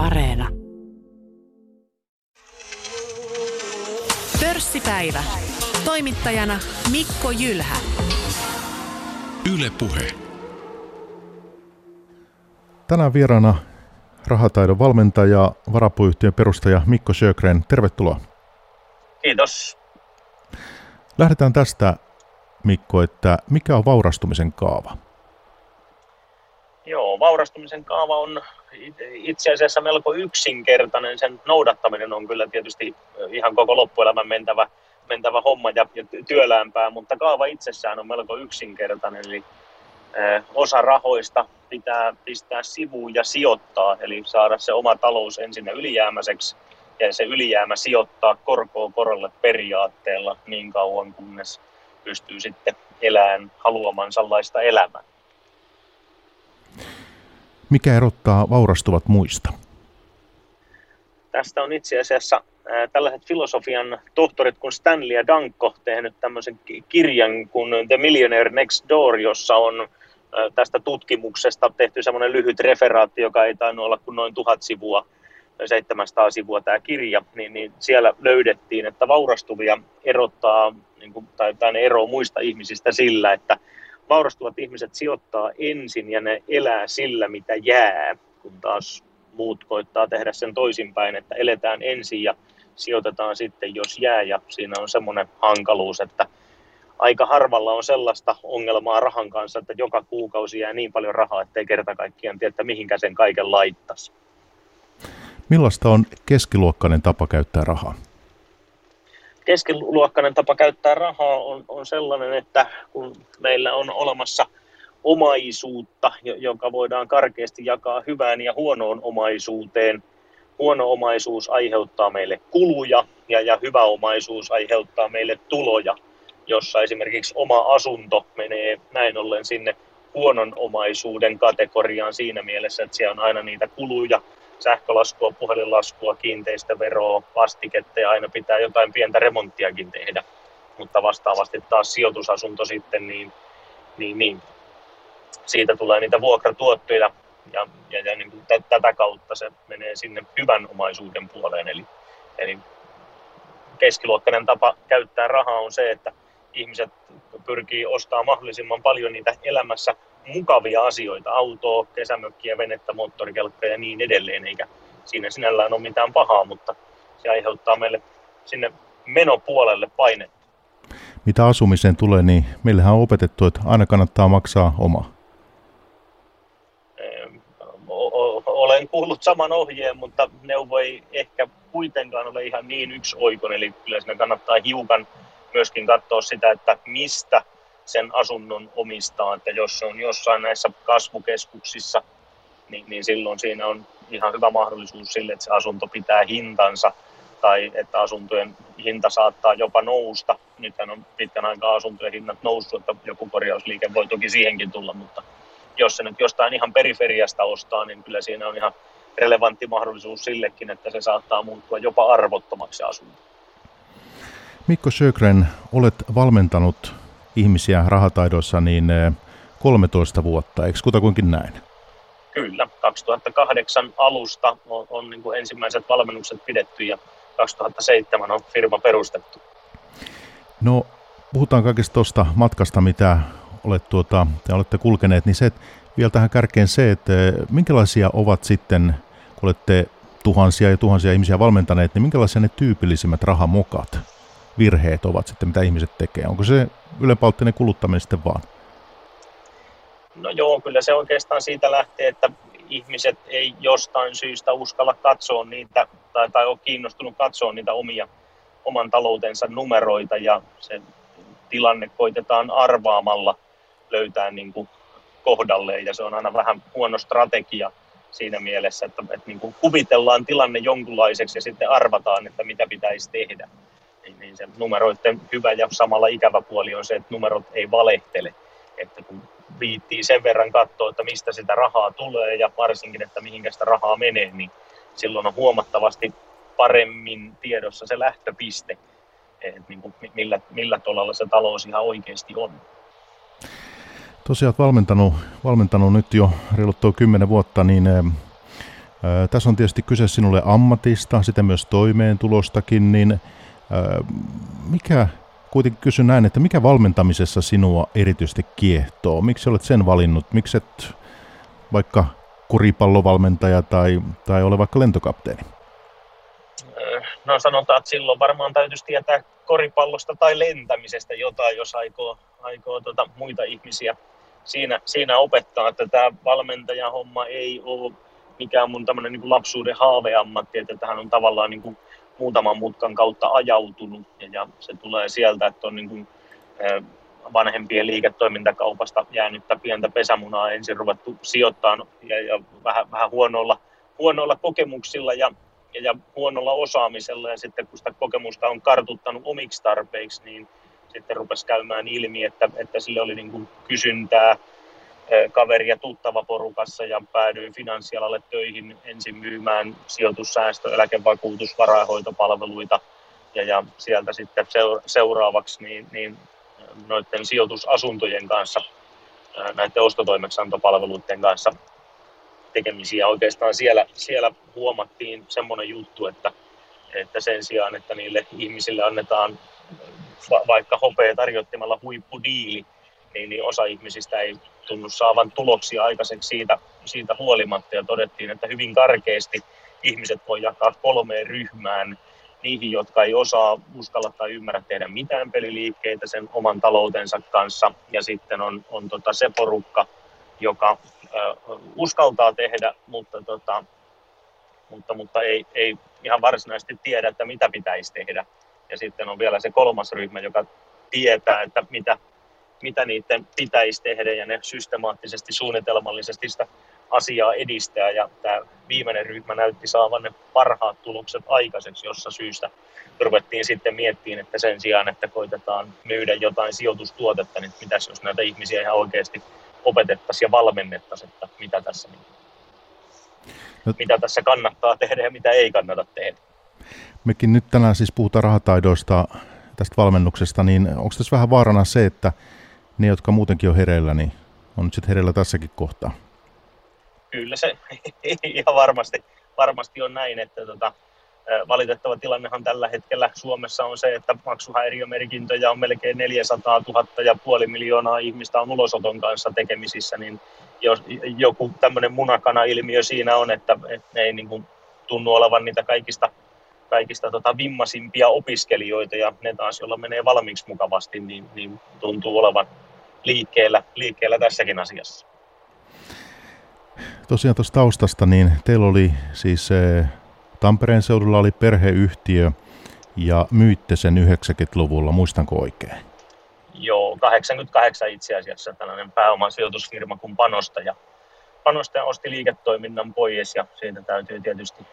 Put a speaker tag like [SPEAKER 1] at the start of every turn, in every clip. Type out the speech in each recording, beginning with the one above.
[SPEAKER 1] Areena. Pörssipäivä. Toimittajana Mikko Jylhä.
[SPEAKER 2] Yle Puhe.
[SPEAKER 3] Tänään vieraana rahataidon valmentaja, varapuyhtiön perustaja Mikko Sjögren. Tervetuloa.
[SPEAKER 4] Kiitos.
[SPEAKER 3] Lähdetään tästä, Mikko, että mikä on vaurastumisen kaava?
[SPEAKER 4] Joo, vaurastumisen kaava on itse asiassa melko yksinkertainen. Sen noudattaminen on kyllä tietysti ihan koko loppuelämän mentävä, mentävä homma ja, työlämpää, mutta kaava itsessään on melko yksinkertainen. Eli osa rahoista pitää pistää sivuun ja sijoittaa, eli saada se oma talous ensin ylijäämäiseksi ja se ylijäämä sijoittaa korkoa korolle periaatteella niin kauan, kunnes pystyy sitten elämään haluamansa elämää.
[SPEAKER 3] Mikä erottaa vaurastuvat muista?
[SPEAKER 4] Tästä on itse asiassa tällaiset filosofian tohtorit kuin Stanley ja Danko tehnyt tämmöisen kirjan kuin The Millionaire Next Door, jossa on tästä tutkimuksesta tehty semmoinen lyhyt referaatti, joka ei tainnut olla kuin noin tuhat sivua, 700 sivua tämä kirja, niin, niin siellä löydettiin, että vaurastuvia erottaa, niin kuin, tai, tai ne muista ihmisistä sillä, että vaurastuvat ihmiset sijoittaa ensin ja ne elää sillä, mitä jää, kun taas muut koittaa tehdä sen toisinpäin, että eletään ensin ja sijoitetaan sitten, jos jää. Ja siinä on semmoinen hankaluus, että aika harvalla on sellaista ongelmaa rahan kanssa, että joka kuukausi jää niin paljon rahaa, ettei kerta kaikkiaan tiedä, että mihinkä sen kaiken laittaisi.
[SPEAKER 3] Millaista on keskiluokkainen tapa käyttää rahaa?
[SPEAKER 4] Keskiluokkainen tapa käyttää rahaa on, on sellainen, että kun meillä on olemassa omaisuutta, joka voidaan karkeasti jakaa hyvään ja huonoon omaisuuteen, huono omaisuus aiheuttaa meille kuluja ja, ja hyvä omaisuus aiheuttaa meille tuloja, jossa esimerkiksi oma asunto menee näin ollen sinne huonon omaisuuden kategoriaan siinä mielessä, että siellä on aina niitä kuluja, sähkölaskua, puhelinlaskua, kiinteistöveroa, vastiketta ja aina pitää jotain pientä remonttiakin tehdä. Mutta vastaavasti taas sijoitusasunto sitten, niin, niin, niin siitä tulee niitä vuokratuottoja ja, ja, ja niin kuin t- tätä kautta se menee sinne hyvän omaisuuden puoleen. Eli, eli keskiluokkainen tapa käyttää rahaa on se, että ihmiset pyrkii ostamaan mahdollisimman paljon niitä elämässä mukavia asioita, autoa, kesämökkiä, venettä, moottorikelkkoja ja niin edelleen, eikä siinä sinällään ole mitään pahaa, mutta se aiheuttaa meille sinne menopuolelle painetta.
[SPEAKER 3] Mitä asumiseen tulee, niin meillähän on opetettu, että aina kannattaa maksaa oma.
[SPEAKER 4] Olen kuullut saman ohjeen, mutta neuvo ei ehkä kuitenkaan ole ihan niin yksioikoinen, eli kyllä siinä kannattaa hiukan myöskin katsoa sitä, että mistä sen asunnon omistaa, että jos se on jossain näissä kasvukeskuksissa, niin, niin silloin siinä on ihan hyvä mahdollisuus sille, että se asunto pitää hintansa tai että asuntojen hinta saattaa jopa nousta. Nythän on pitkän aikaa asuntojen hinnat noussut, että joku korjausliike voi toki siihenkin tulla, mutta jos se nyt jostain ihan periferiasta ostaa, niin kyllä siinä on ihan relevantti mahdollisuus sillekin, että se saattaa muuttua jopa arvottomaksi asunto.
[SPEAKER 3] Mikko Sjögren, olet valmentanut ihmisiä rahataidoissa niin 13 vuotta, eikö kutakuinkin näin?
[SPEAKER 4] Kyllä, 2008 alusta on, on niin kuin ensimmäiset valmennukset pidetty ja 2007 on firma perustettu.
[SPEAKER 3] No, puhutaan kaikesta tuosta matkasta, mitä olet tuota, te olette kulkeneet, niin se, vielä tähän kärkeen se, että minkälaisia ovat sitten, kun olette tuhansia ja tuhansia ihmisiä valmentaneet, niin minkälaisia ne tyypillisimmät rahamokat, virheet ovat sitten, mitä ihmiset tekee? Onko se ylenpalttinen kuluttaminen sitten vaan?
[SPEAKER 4] No joo, kyllä se oikeastaan siitä lähtee, että ihmiset ei jostain syystä uskalla katsoa niitä tai, tai ole kiinnostunut katsoa niitä omia, oman taloutensa numeroita ja se tilanne koitetaan arvaamalla löytää niin kuin kohdalleen ja se on aina vähän huono strategia siinä mielessä, että, että niin kuin kuvitellaan tilanne jonkunlaiseksi ja sitten arvataan, että mitä pitäisi tehdä niin, niin se numeroiden hyvä ja samalla ikävä puoli on se, että numerot ei valehtele. Että kun viittii sen verran katsoa, että mistä sitä rahaa tulee ja varsinkin, että mihinkä sitä rahaa menee, niin silloin on huomattavasti paremmin tiedossa se lähtöpiste, että niin kuin millä, millä tolalla se talous ihan oikeasti on.
[SPEAKER 3] Tosiaan valmentanut, valmentanut nyt jo reilut tuo kymmenen vuotta, niin Tässä on tietysti kyse sinulle ammatista, sitä myös toimeentulostakin, niin mikä, kuitenkin kysyn näin, että mikä valmentamisessa sinua erityisesti kiehtoo? Miksi olet sen valinnut? Miksi et vaikka kuripallovalmentaja tai, tai ole vaikka lentokapteeni?
[SPEAKER 4] No sanotaan, että silloin varmaan täytyisi tietää koripallosta tai lentämisestä jotain, jos aikoo, aikoo tota muita ihmisiä siinä, siinä opettaa, että tämä valmentajan homma ei ole mikään mun tämmöinen niin lapsuuden haaveammatti, että tähän on tavallaan niin kuin muutaman mutkan kautta ajautunut ja, ja se tulee sieltä, että on niin kuin, vanhempien liiketoimintakaupasta jäänyttä pientä pesämunaa ensin ruvettu sijoittaa ja, ja vähän, vähän huonoilla, huonoilla kokemuksilla ja, ja, ja huonolla osaamisella. Ja sitten kun sitä kokemusta on kartuttanut omiksi tarpeiksi, niin sitten rupesi käymään ilmi, että, että sille oli niin kuin kysyntää kaveri ja tuttava porukassa ja päädyin finanssialalle töihin ensin myymään sijoitussäästö, eläkevakuutus, varainhoitopalveluita ja, ja sieltä sitten seuraavaksi niin, niin noiden sijoitusasuntojen kanssa, näiden ostotoimeksiantopalveluiden kanssa tekemisiä. Oikeastaan siellä, siellä huomattiin semmoinen juttu, että, että sen sijaan, että niille ihmisille annetaan vaikka hopea tarjottimalla huippudiili, niin, niin osa ihmisistä ei tunnu saavan tuloksia aikaiseksi siitä, siitä huolimatta. Ja todettiin, että hyvin karkeasti ihmiset voi jakaa kolmeen ryhmään. Niihin, jotka ei osaa, uskalla tai ymmärrä tehdä mitään peliliikkeitä sen oman taloutensa kanssa. Ja sitten on, on tota se porukka, joka ö, uskaltaa tehdä, mutta, tota, mutta, mutta ei, ei ihan varsinaisesti tiedä, että mitä pitäisi tehdä. Ja sitten on vielä se kolmas ryhmä, joka tietää, että mitä, mitä niiden pitäisi tehdä ja ne systemaattisesti, suunnitelmallisesti sitä asiaa edistää. Ja tämä viimeinen ryhmä näytti saavan ne parhaat tulokset aikaiseksi, jossa syystä ruvettiin sitten miettimään, että sen sijaan, että koitetaan myydä jotain sijoitustuotetta, niin mitäs jos näitä ihmisiä ihan oikeasti opetettaisiin ja valmennettaisiin, että mitä tässä, no. mitä tässä kannattaa tehdä ja mitä ei kannata tehdä.
[SPEAKER 3] Mekin nyt tänään siis puhutaan rahataidoista, tästä valmennuksesta, niin onko tässä vähän vaarana se, että ne, jotka muutenkin on hereillä, niin on nyt sitten hereillä tässäkin kohtaa?
[SPEAKER 4] Kyllä se ihan varmasti, varmasti on näin, että tota, valitettava tilannehan tällä hetkellä Suomessa on se, että maksuhäiriömerkintöjä on melkein 400 000 ja puoli miljoonaa ihmistä on ulosoton kanssa tekemisissä, niin jos joku tämmöinen munakana-ilmiö siinä on, että, että ei niin kuin tunnu olevan niitä kaikista kaikista tota vimmasimpia opiskelijoita ja ne taas, joilla menee valmiiksi mukavasti, niin, niin tuntuu olevan liikkeellä, liikkeellä tässäkin asiassa.
[SPEAKER 3] Tosiaan tuosta taustasta, niin teillä oli siis eh, Tampereen seudulla oli perheyhtiö ja myytte sen 90-luvulla, muistanko oikein?
[SPEAKER 4] Joo, 88 itse asiassa tällainen pääomasijoitusfirma kuin Panostaja. Panostaja osti liiketoiminnan pois ja siitä täytyy tietysti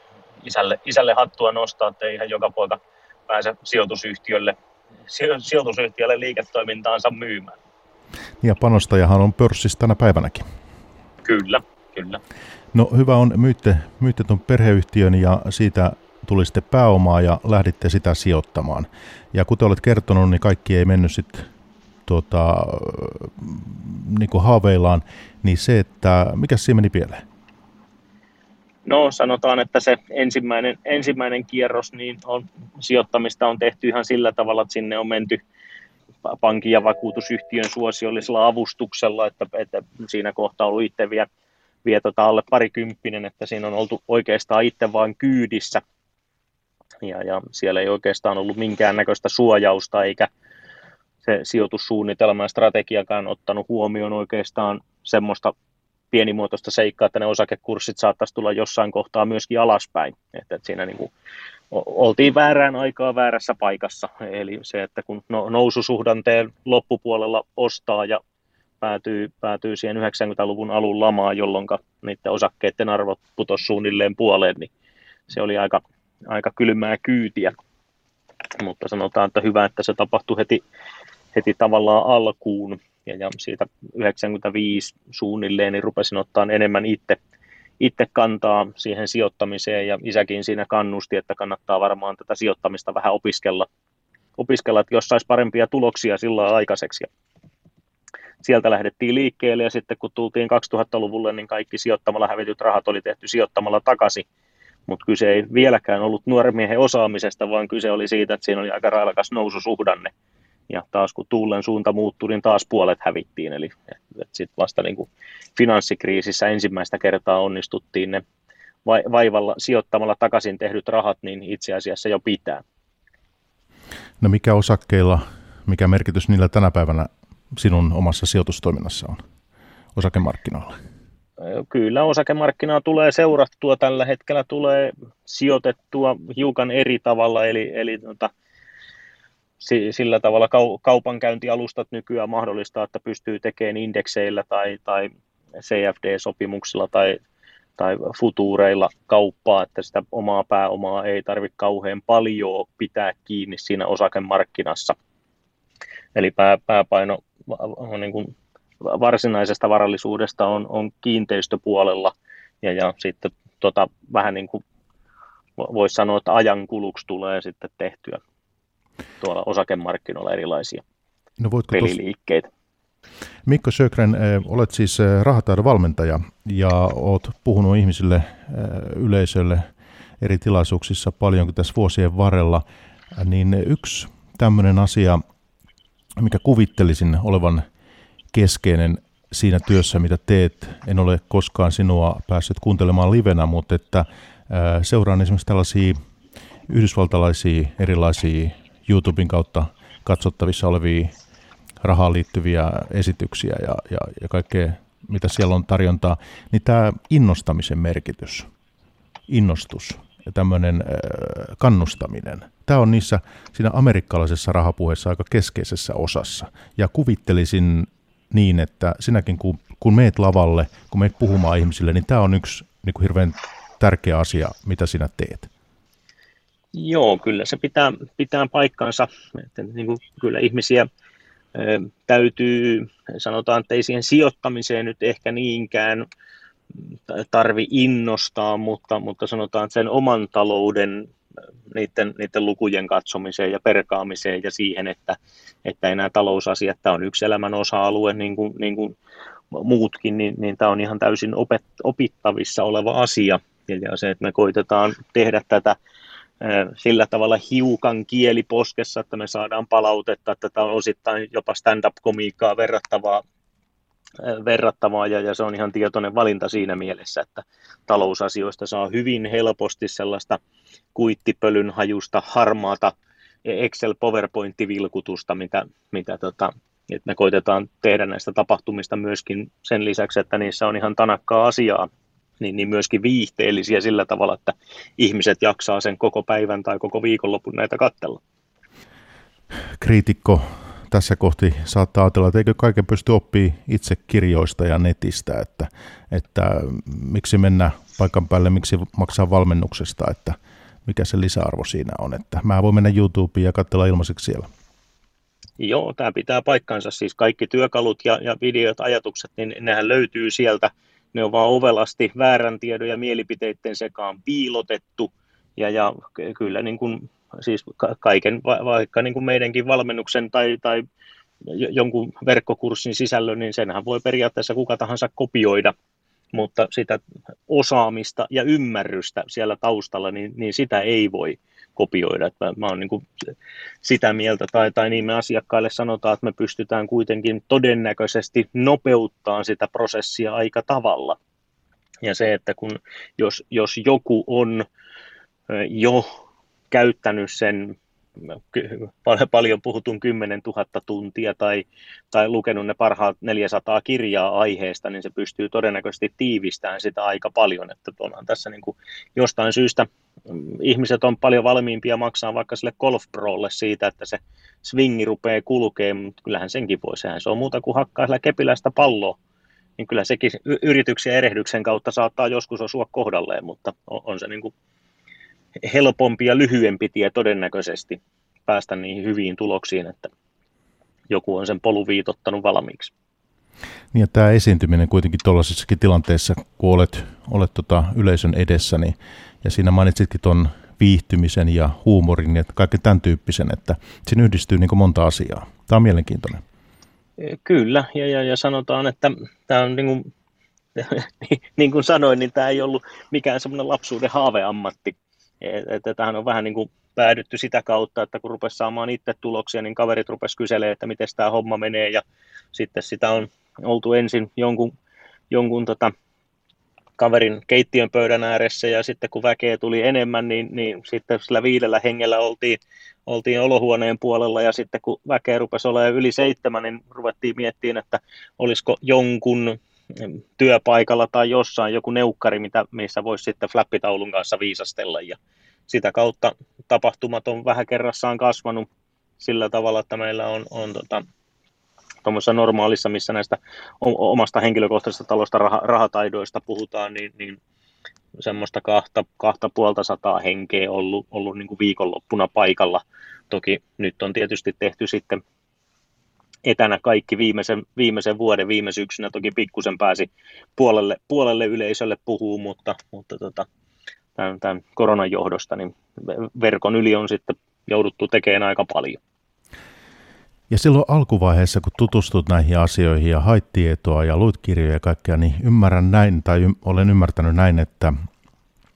[SPEAKER 4] isälle, isälle hattua nostaa, että ihan joka poika pääse sijoitusyhtiölle, sijoitusyhtiölle liiketoimintaansa myymään.
[SPEAKER 3] Ja panostajahan on pörssissä tänä päivänäkin.
[SPEAKER 4] Kyllä, kyllä.
[SPEAKER 3] No hyvä on, myytte, myytte tuon perheyhtiön ja siitä tuli sitten pääomaa ja lähditte sitä sijoittamaan. Ja kuten olet kertonut, niin kaikki ei mennyt sitten tuota, niin kuin haaveillaan, niin se, että mikä siinä meni pieleen?
[SPEAKER 4] No sanotaan, että se ensimmäinen, ensimmäinen kierros niin on, sijoittamista on tehty ihan sillä tavalla, että sinne on menty pankin ja vakuutusyhtiön suosiollisella avustuksella, että, että siinä kohtaa ollut itse vielä, vielä tota alle parikymppinen, että siinä on oltu oikeastaan itse vain kyydissä ja, ja siellä ei oikeastaan ollut minkäännäköistä suojausta eikä se sijoitussuunnitelma ja strategiakaan ottanut huomioon oikeastaan semmoista pienimuotoista seikkaa, että ne osakekurssit saattaisi tulla jossain kohtaa myöskin alaspäin. Että, että siinä niin kuin, oltiin väärään aikaa väärässä paikassa. Eli se, että kun no, noususuhdanteen loppupuolella ostaa ja päätyy, päätyy siihen 90-luvun alun lamaan, jolloin niiden osakkeiden arvot putosi suunnilleen puoleen, niin se oli aika, aika kylmää kyytiä. Mutta sanotaan, että hyvä, että se tapahtui heti, heti tavallaan alkuun ja, ja siitä 95 suunnilleen niin rupesin ottaa enemmän itse, itse kantaa siihen sijoittamiseen ja isäkin siinä kannusti, että kannattaa varmaan tätä sijoittamista vähän opiskella, opiskella että jos saisi parempia tuloksia sillä aikaiseksi. Sieltä lähdettiin liikkeelle ja sitten kun tultiin 2000-luvulle, niin kaikki sijoittamalla hävityt rahat oli tehty sijoittamalla takaisin. Mutta kyse ei vieläkään ollut nuoremiehen osaamisesta, vaan kyse oli siitä, että siinä oli aika railakas noususuhdanne. Ja taas kun tuulen suunta muuttui, niin taas puolet hävittiin. Eli sitten vasta niin kuin finanssikriisissä ensimmäistä kertaa onnistuttiin ne vaivalla sijoittamalla takaisin tehdyt rahat, niin itse asiassa jo pitää.
[SPEAKER 3] No mikä osakkeilla, mikä merkitys niillä tänä päivänä sinun omassa sijoitustoiminnassa on osakemarkkinoilla?
[SPEAKER 4] Kyllä osakemarkkinaa tulee seurattua, tällä hetkellä tulee sijoitettua hiukan eri tavalla, eli, eli tota, sillä tavalla kaupankäyntialustat nykyään mahdollistaa, että pystyy tekemään indekseillä tai, tai CFD-sopimuksilla tai, tai futuureilla kauppaa, että sitä omaa pääomaa ei tarvitse kauhean paljon pitää kiinni siinä osakemarkkinassa. Eli pää, pääpaino on niin kuin varsinaisesta varallisuudesta on, on kiinteistöpuolella ja, ja sitten tota, vähän niin kuin voisi sanoa, että ajan kuluksi tulee sitten tehtyä tuolla osakemarkkinoilla erilaisia no peliliikkeitä.
[SPEAKER 3] Mikko Sökren, eh, olet siis eh, rahataidon valmentaja ja olet puhunut ihmisille, eh, yleisölle eri tilaisuuksissa paljon tässä vuosien varrella, niin yksi tämmöinen asia, mikä kuvittelisin olevan keskeinen siinä työssä, mitä teet. En ole koskaan sinua päässyt kuuntelemaan livenä, mutta että seuraan esimerkiksi tällaisia yhdysvaltalaisia erilaisia YouTuben kautta katsottavissa olevia rahaan liittyviä esityksiä ja, ja, ja kaikkea, mitä siellä on tarjontaa, niin tämä innostamisen merkitys, innostus ja tämmöinen kannustaminen, tämä on niissä siinä amerikkalaisessa rahapuheessa aika keskeisessä osassa. Ja kuvittelisin niin, että sinäkin kun, kun meet lavalle, kun meet puhumaan ihmisille, niin tämä on yksi niin kuin hirveän tärkeä asia, mitä sinä teet.
[SPEAKER 4] Joo, kyllä se pitää, pitää paikkansa. Että niin kuin, kyllä ihmisiä täytyy, sanotaan, että ei siihen sijoittamiseen nyt ehkä niinkään tarvi innostaa, mutta, mutta sanotaan, että sen oman talouden niiden, niiden lukujen katsomiseen ja perkaamiseen ja siihen, että, että nämä talousasiat, tämä on yksi elämän osa-alue niin kuin, niin kuin muutkin, niin, niin tämä on ihan täysin opet, opittavissa oleva asia. Ja se, että me koitetaan tehdä tätä sillä tavalla hiukan kieliposkessa, että me saadaan palautetta, että tämä on osittain jopa stand-up-komiikkaa verrattavaa, verrattavaa ja, ja se on ihan tietoinen valinta siinä mielessä, että talousasioista saa hyvin helposti sellaista kuittipölyn hajusta, harmaata Excel PowerPoint-vilkutusta, mitä, mitä tota, että me koitetaan tehdä näistä tapahtumista myöskin sen lisäksi, että niissä on ihan tanakkaa asiaa, niin, niin myöskin viihteellisiä sillä tavalla, että ihmiset jaksaa sen koko päivän tai koko viikonlopun näitä kattella.
[SPEAKER 3] Kriitikko tässä kohti saattaa ajatella, että eikö kaiken pysty oppii itse kirjoista ja netistä, että, että miksi mennä paikan päälle, miksi maksaa valmennuksesta, että mikä se lisäarvo siinä on, että mä voin mennä YouTubeen ja katsella ilmaiseksi siellä.
[SPEAKER 4] Joo, tämä pitää paikkansa, siis kaikki työkalut ja, ja videot, ajatukset, niin nehän löytyy sieltä ne on vaan ovelasti väärän tiedon ja mielipiteiden sekaan piilotettu, ja, ja kyllä niin kuin, siis kaiken, vaikka niin kuin meidänkin valmennuksen tai, tai jonkun verkkokurssin sisällön, niin senhän voi periaatteessa kuka tahansa kopioida, mutta sitä osaamista ja ymmärrystä siellä taustalla, niin, niin sitä ei voi kopioida. Että mä, mä oon niin sitä mieltä, tai, tai niin me asiakkaille sanotaan, että me pystytään kuitenkin todennäköisesti nopeuttaa sitä prosessia aika tavalla. Ja se, että kun jos, jos joku on jo käyttänyt sen paljon puhutun 10 000 tuntia tai, tai lukenut ne parhaat 400 kirjaa aiheesta, niin se pystyy todennäköisesti tiivistämään sitä aika paljon. Että onhan tässä niin kuin jostain syystä mm, ihmiset on paljon valmiimpia maksaa vaikka sille Golf Prolle siitä, että se swingi rupeaa kulkee, mutta kyllähän senkin voi. Sehän se on muuta kuin hakkaa sillä kepiläistä palloa. Niin kyllä sekin yrityksen erehdyksen kautta saattaa joskus osua kohdalleen, mutta on, on se niin kuin helpompi ja lyhyempi tie todennäköisesti päästä niihin hyviin tuloksiin, että joku on sen polun viitottanut valmiiksi.
[SPEAKER 3] Niin ja tämä esiintyminen kuitenkin tuollaisessakin tilanteessa, kun olet, olet tota yleisön edessä, niin, ja siinä mainitsitkin tuon viihtymisen ja huumorin ja kaiken tämän tyyppisen, että siinä yhdistyy niin monta asiaa. Tämä on mielenkiintoinen.
[SPEAKER 4] Kyllä, ja, ja, ja sanotaan, että tämä on niin kuin, niin kuin sanoin, niin tämä ei ollut mikään semmoinen lapsuuden haaveammatti. Että tähän on vähän niin kuin päädytty sitä kautta, että kun rupesi saamaan itse tuloksia, niin kaverit rupesi kyselemään, että miten tämä homma menee, ja sitten sitä on oltu ensin jonkun, jonkun tota, kaverin keittiön pöydän ääressä. Ja sitten kun väkeä tuli enemmän, niin, niin sitten sillä viidellä hengellä oltiin, oltiin olohuoneen puolella. Ja sitten kun väkeä rupesi olemaan yli seitsemän, niin ruvettiin miettimään, että olisiko jonkun työpaikalla tai jossain joku neukkari, mitä, missä voisi sitten flappitaulun kanssa viisastella ja sitä kautta tapahtumat on vähän kerrassaan kasvanut sillä tavalla, että meillä on, on tota, tuommoisessa normaalissa, missä näistä omasta henkilökohtaisesta talosta rah- rahataidoista puhutaan, niin, niin semmoista kahta, kahta puolta sataa henkeä ollut, ollut niin kuin viikonloppuna paikalla. Toki nyt on tietysti tehty sitten etänä kaikki viimeisen, viimeisen vuoden, viime syksynä toki pikkusen pääsi puolelle, puolelle yleisölle puhuu, mutta, mutta tota, tämän, tämän koronan johdosta niin verkon yli on sitten jouduttu tekemään aika paljon.
[SPEAKER 3] Ja silloin alkuvaiheessa, kun tutustut näihin asioihin ja hait tietoa ja luit kirjoja ja kaikkea, niin ymmärrän näin, tai y- olen ymmärtänyt näin, että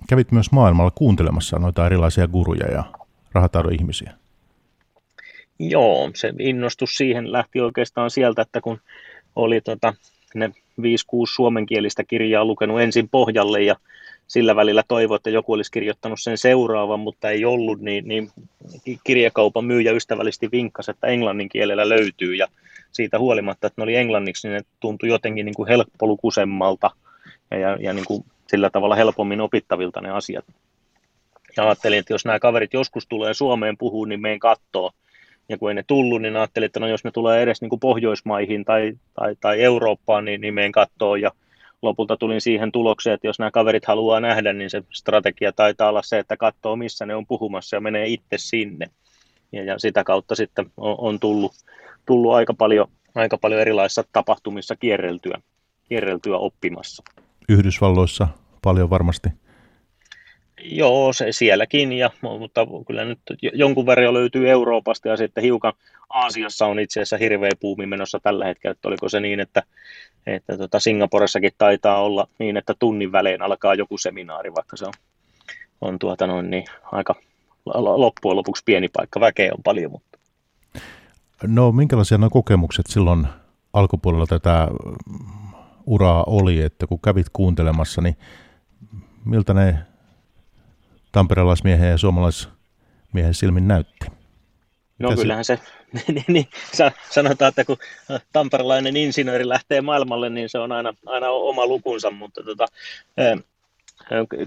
[SPEAKER 3] kävit myös maailmalla kuuntelemassa noita erilaisia guruja ja rahataidon ihmisiä.
[SPEAKER 4] Joo, se innostus siihen lähti oikeastaan sieltä, että kun oli tota, ne 5-6 suomenkielistä kirjaa lukenut ensin pohjalle ja sillä välillä toivoi, että joku olisi kirjoittanut sen seuraavan, mutta ei ollut, niin, niin kirjakaupan myyjä ystävällisesti vinkkasi, että englannin kielellä löytyy ja siitä huolimatta, että ne oli englanniksi, niin ne tuntui jotenkin niin kuin helppolukusemmalta ja, ja, niin kuin sillä tavalla helpommin opittavilta ne asiat. Ja ajattelin, että jos nämä kaverit joskus tulee Suomeen puhuu, niin meidän kattoo. Ja kun ei ne tullut, niin ajattelin, että no jos ne tulee edes niin kuin Pohjoismaihin tai, tai, tai Eurooppaan, niin, niin meidän kattoo. Ja lopulta tulin siihen tulokseen, että jos nämä kaverit haluaa nähdä, niin se strategia taitaa olla se, että katsoo missä ne on puhumassa ja menee itse sinne. Ja, ja sitä kautta sitten on, on tullut, tullut aika, paljon, aika paljon erilaisissa tapahtumissa kierreltyä, kierreltyä oppimassa.
[SPEAKER 3] Yhdysvalloissa paljon varmasti.
[SPEAKER 4] Joo, se sielläkin, ja, mutta kyllä nyt jonkun verran löytyy Euroopasta ja sitten hiukan Aasiassa on itse asiassa hirveä puumi menossa tällä hetkellä, että oliko se niin, että, että tota Singaporessakin taitaa olla niin, että tunnin välein alkaa joku seminaari, vaikka se on, on tuota noin niin aika loppujen lopuksi pieni paikka, väkeä on paljon. Mutta.
[SPEAKER 3] No minkälaisia nuo kokemukset silloin alkupuolella tätä uraa oli, että kun kävit kuuntelemassa, niin miltä ne tamperelaismiehen ja suomalaismiehen silmin näytti?
[SPEAKER 4] No Mitä kyllähän se, niin, niin, sanotaan, että kun tamperelainen insinööri lähtee maailmalle, niin se on aina, aina oma lukunsa, mutta tota,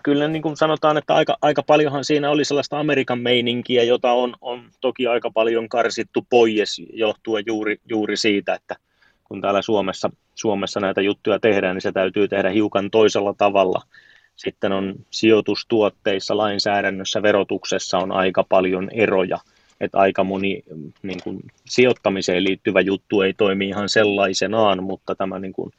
[SPEAKER 4] kyllä niin kuin sanotaan, että aika, aika paljonhan siinä oli sellaista Amerikan meininkiä, jota on, on toki aika paljon karsittu pois johtuen juuri, juuri siitä, että kun täällä Suomessa, Suomessa näitä juttuja tehdään, niin se täytyy tehdä hiukan toisella tavalla. Sitten on sijoitustuotteissa, lainsäädännössä, verotuksessa on aika paljon eroja, että aika moni niin kuin, sijoittamiseen liittyvä juttu ei toimi ihan sellaisenaan, mutta tämä niin kuin,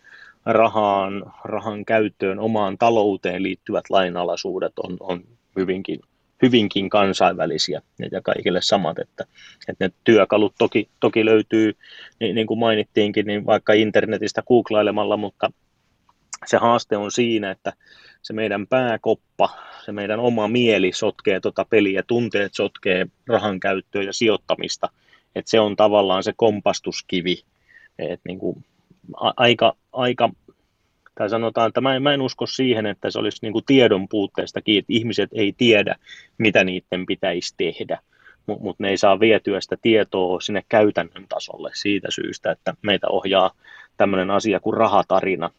[SPEAKER 4] rahaan, rahan käyttöön, omaan talouteen liittyvät lainalaisuudet on, on hyvinkin, hyvinkin kansainvälisiä ja kaikille samat, että, että ne työkalut toki, toki löytyy, niin, niin kuin mainittiinkin, niin vaikka internetistä googlailemalla, mutta se haaste on siinä, että se meidän pääkoppa, se meidän oma mieli sotkee tuota peliä, tunteet sotkee rahan käyttöä ja sijoittamista, että se on tavallaan se kompastuskivi, että niin kuin aika, aika tai sanotaan, että mä en, mä en usko siihen, että se olisi niin kuin tiedon puutteesta kiinni, että ihmiset ei tiedä, mitä niiden pitäisi tehdä, mutta mut ne ei saa vietyä sitä tietoa sinne käytännön tasolle siitä syystä, että meitä ohjaa tämmöinen asia kuin rahatarina,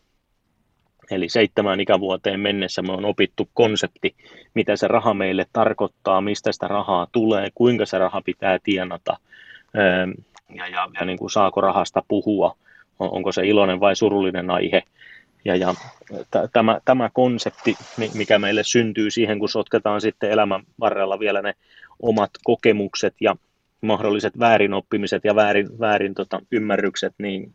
[SPEAKER 4] Eli seitsemään ikävuoteen mennessä me on opittu konsepti, mitä se raha meille tarkoittaa, mistä sitä rahaa tulee, kuinka se raha pitää tienata ja, ja, ja niin kuin saako rahasta puhua, onko se iloinen vai surullinen aihe. Ja, ja t- tämä, tämä konsepti, mikä meille syntyy siihen, kun sotketaan sitten elämän varrella vielä ne omat kokemukset ja mahdolliset väärinoppimiset ja väärin, väärin tota, ymmärrykset, niin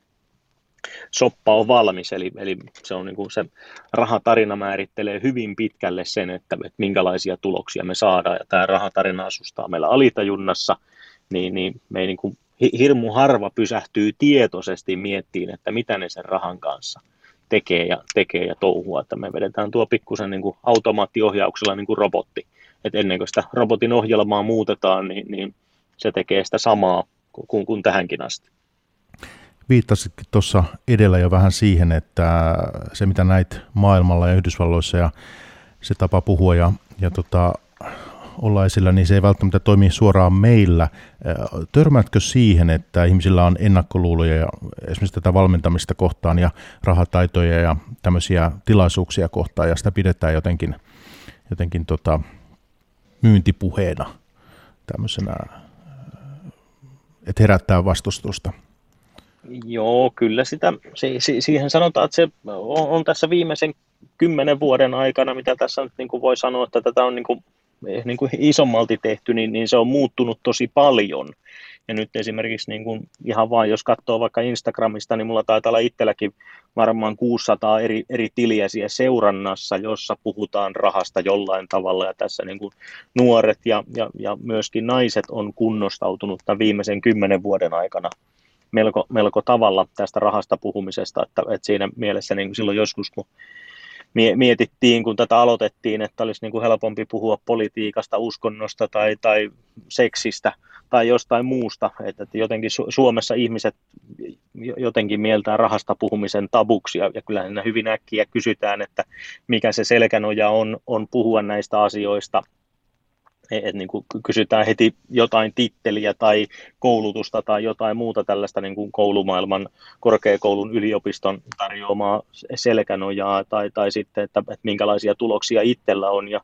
[SPEAKER 4] soppa on valmis, eli, eli se on niin kuin se rahatarina määrittelee hyvin pitkälle sen, että, että minkälaisia tuloksia me saadaan, ja tämä rahatarina asustaa meillä alitajunnassa, niin, niin me ei niin kuin hirmu harva pysähtyy tietoisesti miettiin, että mitä ne sen rahan kanssa tekee ja, tekee ja touhua, että me vedetään tuo pikkusen niin kuin automaattiohjauksella niin kuin robotti, että ennen kuin sitä robotin ohjelmaa muutetaan, niin, niin se tekee sitä samaa kuin, kuin tähänkin asti.
[SPEAKER 3] Viittasitkin tuossa edellä jo vähän siihen, että se mitä näit maailmalla ja Yhdysvalloissa ja se tapa puhua ja, ja tota, olla esillä, niin se ei välttämättä toimi suoraan meillä. Törmäätkö siihen, että ihmisillä on ennakkoluuloja ja esimerkiksi tätä valmentamista kohtaan ja rahataitoja ja tämmöisiä tilaisuuksia kohtaan ja sitä pidetään jotenkin, jotenkin tota, myyntipuheena tämmöisenä, että herättää vastustusta?
[SPEAKER 4] Joo, kyllä sitä, si, si, siihen sanotaan, että se on, on tässä viimeisen kymmenen vuoden aikana, mitä tässä nyt niin kuin voi sanoa, että tätä on niin kuin Eh, niin kuin isommalti tehty, niin, niin se on muuttunut tosi paljon. Ja nyt esimerkiksi niin kuin ihan vaan, jos katsoo vaikka Instagramista, niin mulla taitaa olla itselläkin varmaan 600 eri, eri tiliä siellä seurannassa, jossa puhutaan rahasta jollain tavalla. Ja tässä niin kuin nuoret ja, ja, ja myöskin naiset on kunnostautunut tämän viimeisen kymmenen vuoden aikana melko, melko tavalla tästä rahasta puhumisesta. Että, että siinä mielessä niin silloin joskus, kun mietittiin, kun tätä aloitettiin, että olisi niin kuin helpompi puhua politiikasta, uskonnosta tai, tai seksistä tai jostain muusta. Että jotenkin Suomessa ihmiset jotenkin mieltää rahasta puhumisen tabuksi ja, ja kyllä hyvin äkkiä kysytään, että mikä se selkänoja on, on puhua näistä asioista että niin kuin kysytään heti jotain titteliä tai koulutusta tai jotain muuta tällaista niin kuin koulumaailman, korkeakoulun, yliopiston tarjoamaa selkänojaa tai, tai sitten, että, että minkälaisia tuloksia itsellä on ja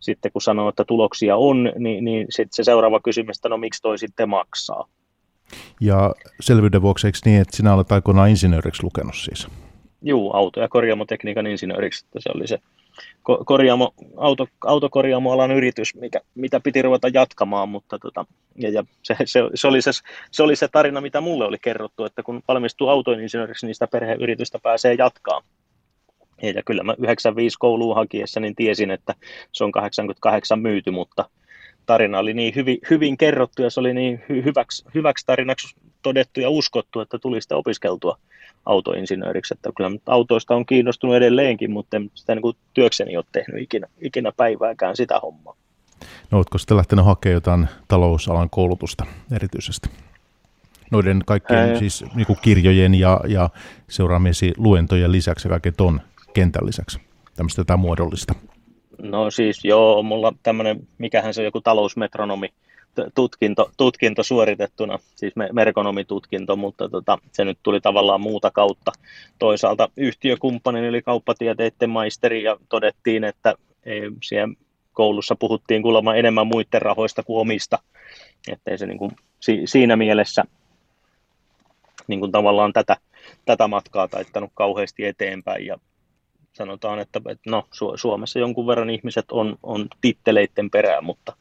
[SPEAKER 4] sitten kun sanoo, että tuloksia on, niin, niin sitten se seuraava kysymys, että no miksi toi sitten maksaa?
[SPEAKER 3] Ja selvyyden vuoksi eikö niin, että sinä olet aikoinaan insinööriksi lukenut siis?
[SPEAKER 4] Joo, auto- ja korjaamotekniikan insinööriksi, että se oli se korjaamo, auto, autokorjaamoalan yritys, mikä, mitä piti ruveta jatkamaan, mutta tota, ja, ja se, se, se, oli se, se, oli se tarina, mitä mulle oli kerrottu, että kun valmistuu autoinsinööriksi, niin sitä perheyritystä pääsee jatkaa. Ja kyllä mä 95 kouluun hakiessa niin tiesin, että se on 88 myyty, mutta tarina oli niin hyvin, hyvin kerrottu ja se oli niin hy, hyväksi, hyväksi tarinaksi todettu ja uskottu, että tuli sitä opiskeltua autoinsinööriksi. Että kyllä autoista on kiinnostunut edelleenkin, mutta en sitä niin kuin työkseni ole tehnyt ikinä, ikinä päivääkään sitä hommaa.
[SPEAKER 3] No oletko sitten lähtenyt hakemaan jotain talousalan koulutusta erityisesti? Noiden kaikkien Ää... siis niin kuin kirjojen ja, ja seuraamiesi luentojen lisäksi ja kaiken ton kentän lisäksi, tämmöistä jotain muodollista?
[SPEAKER 4] No siis joo, mulla tämmöinen, mikähän se on joku talousmetronomi, tutkinto, tutkinto suoritettuna, siis merkonomitutkinto, mutta tota, se nyt tuli tavallaan muuta kautta. Toisaalta yhtiökumppanin eli kauppatieteiden maisteri ja todettiin, että ei, siellä koulussa puhuttiin kuulemma enemmän muiden rahoista kuin omista, ettei se niin kuin, si, siinä mielessä niin kuin tavallaan tätä, tätä matkaa taittanut kauheasti eteenpäin ja sanotaan, että, että no, Suomessa jonkun verran ihmiset on, on titteleiden perään, mutta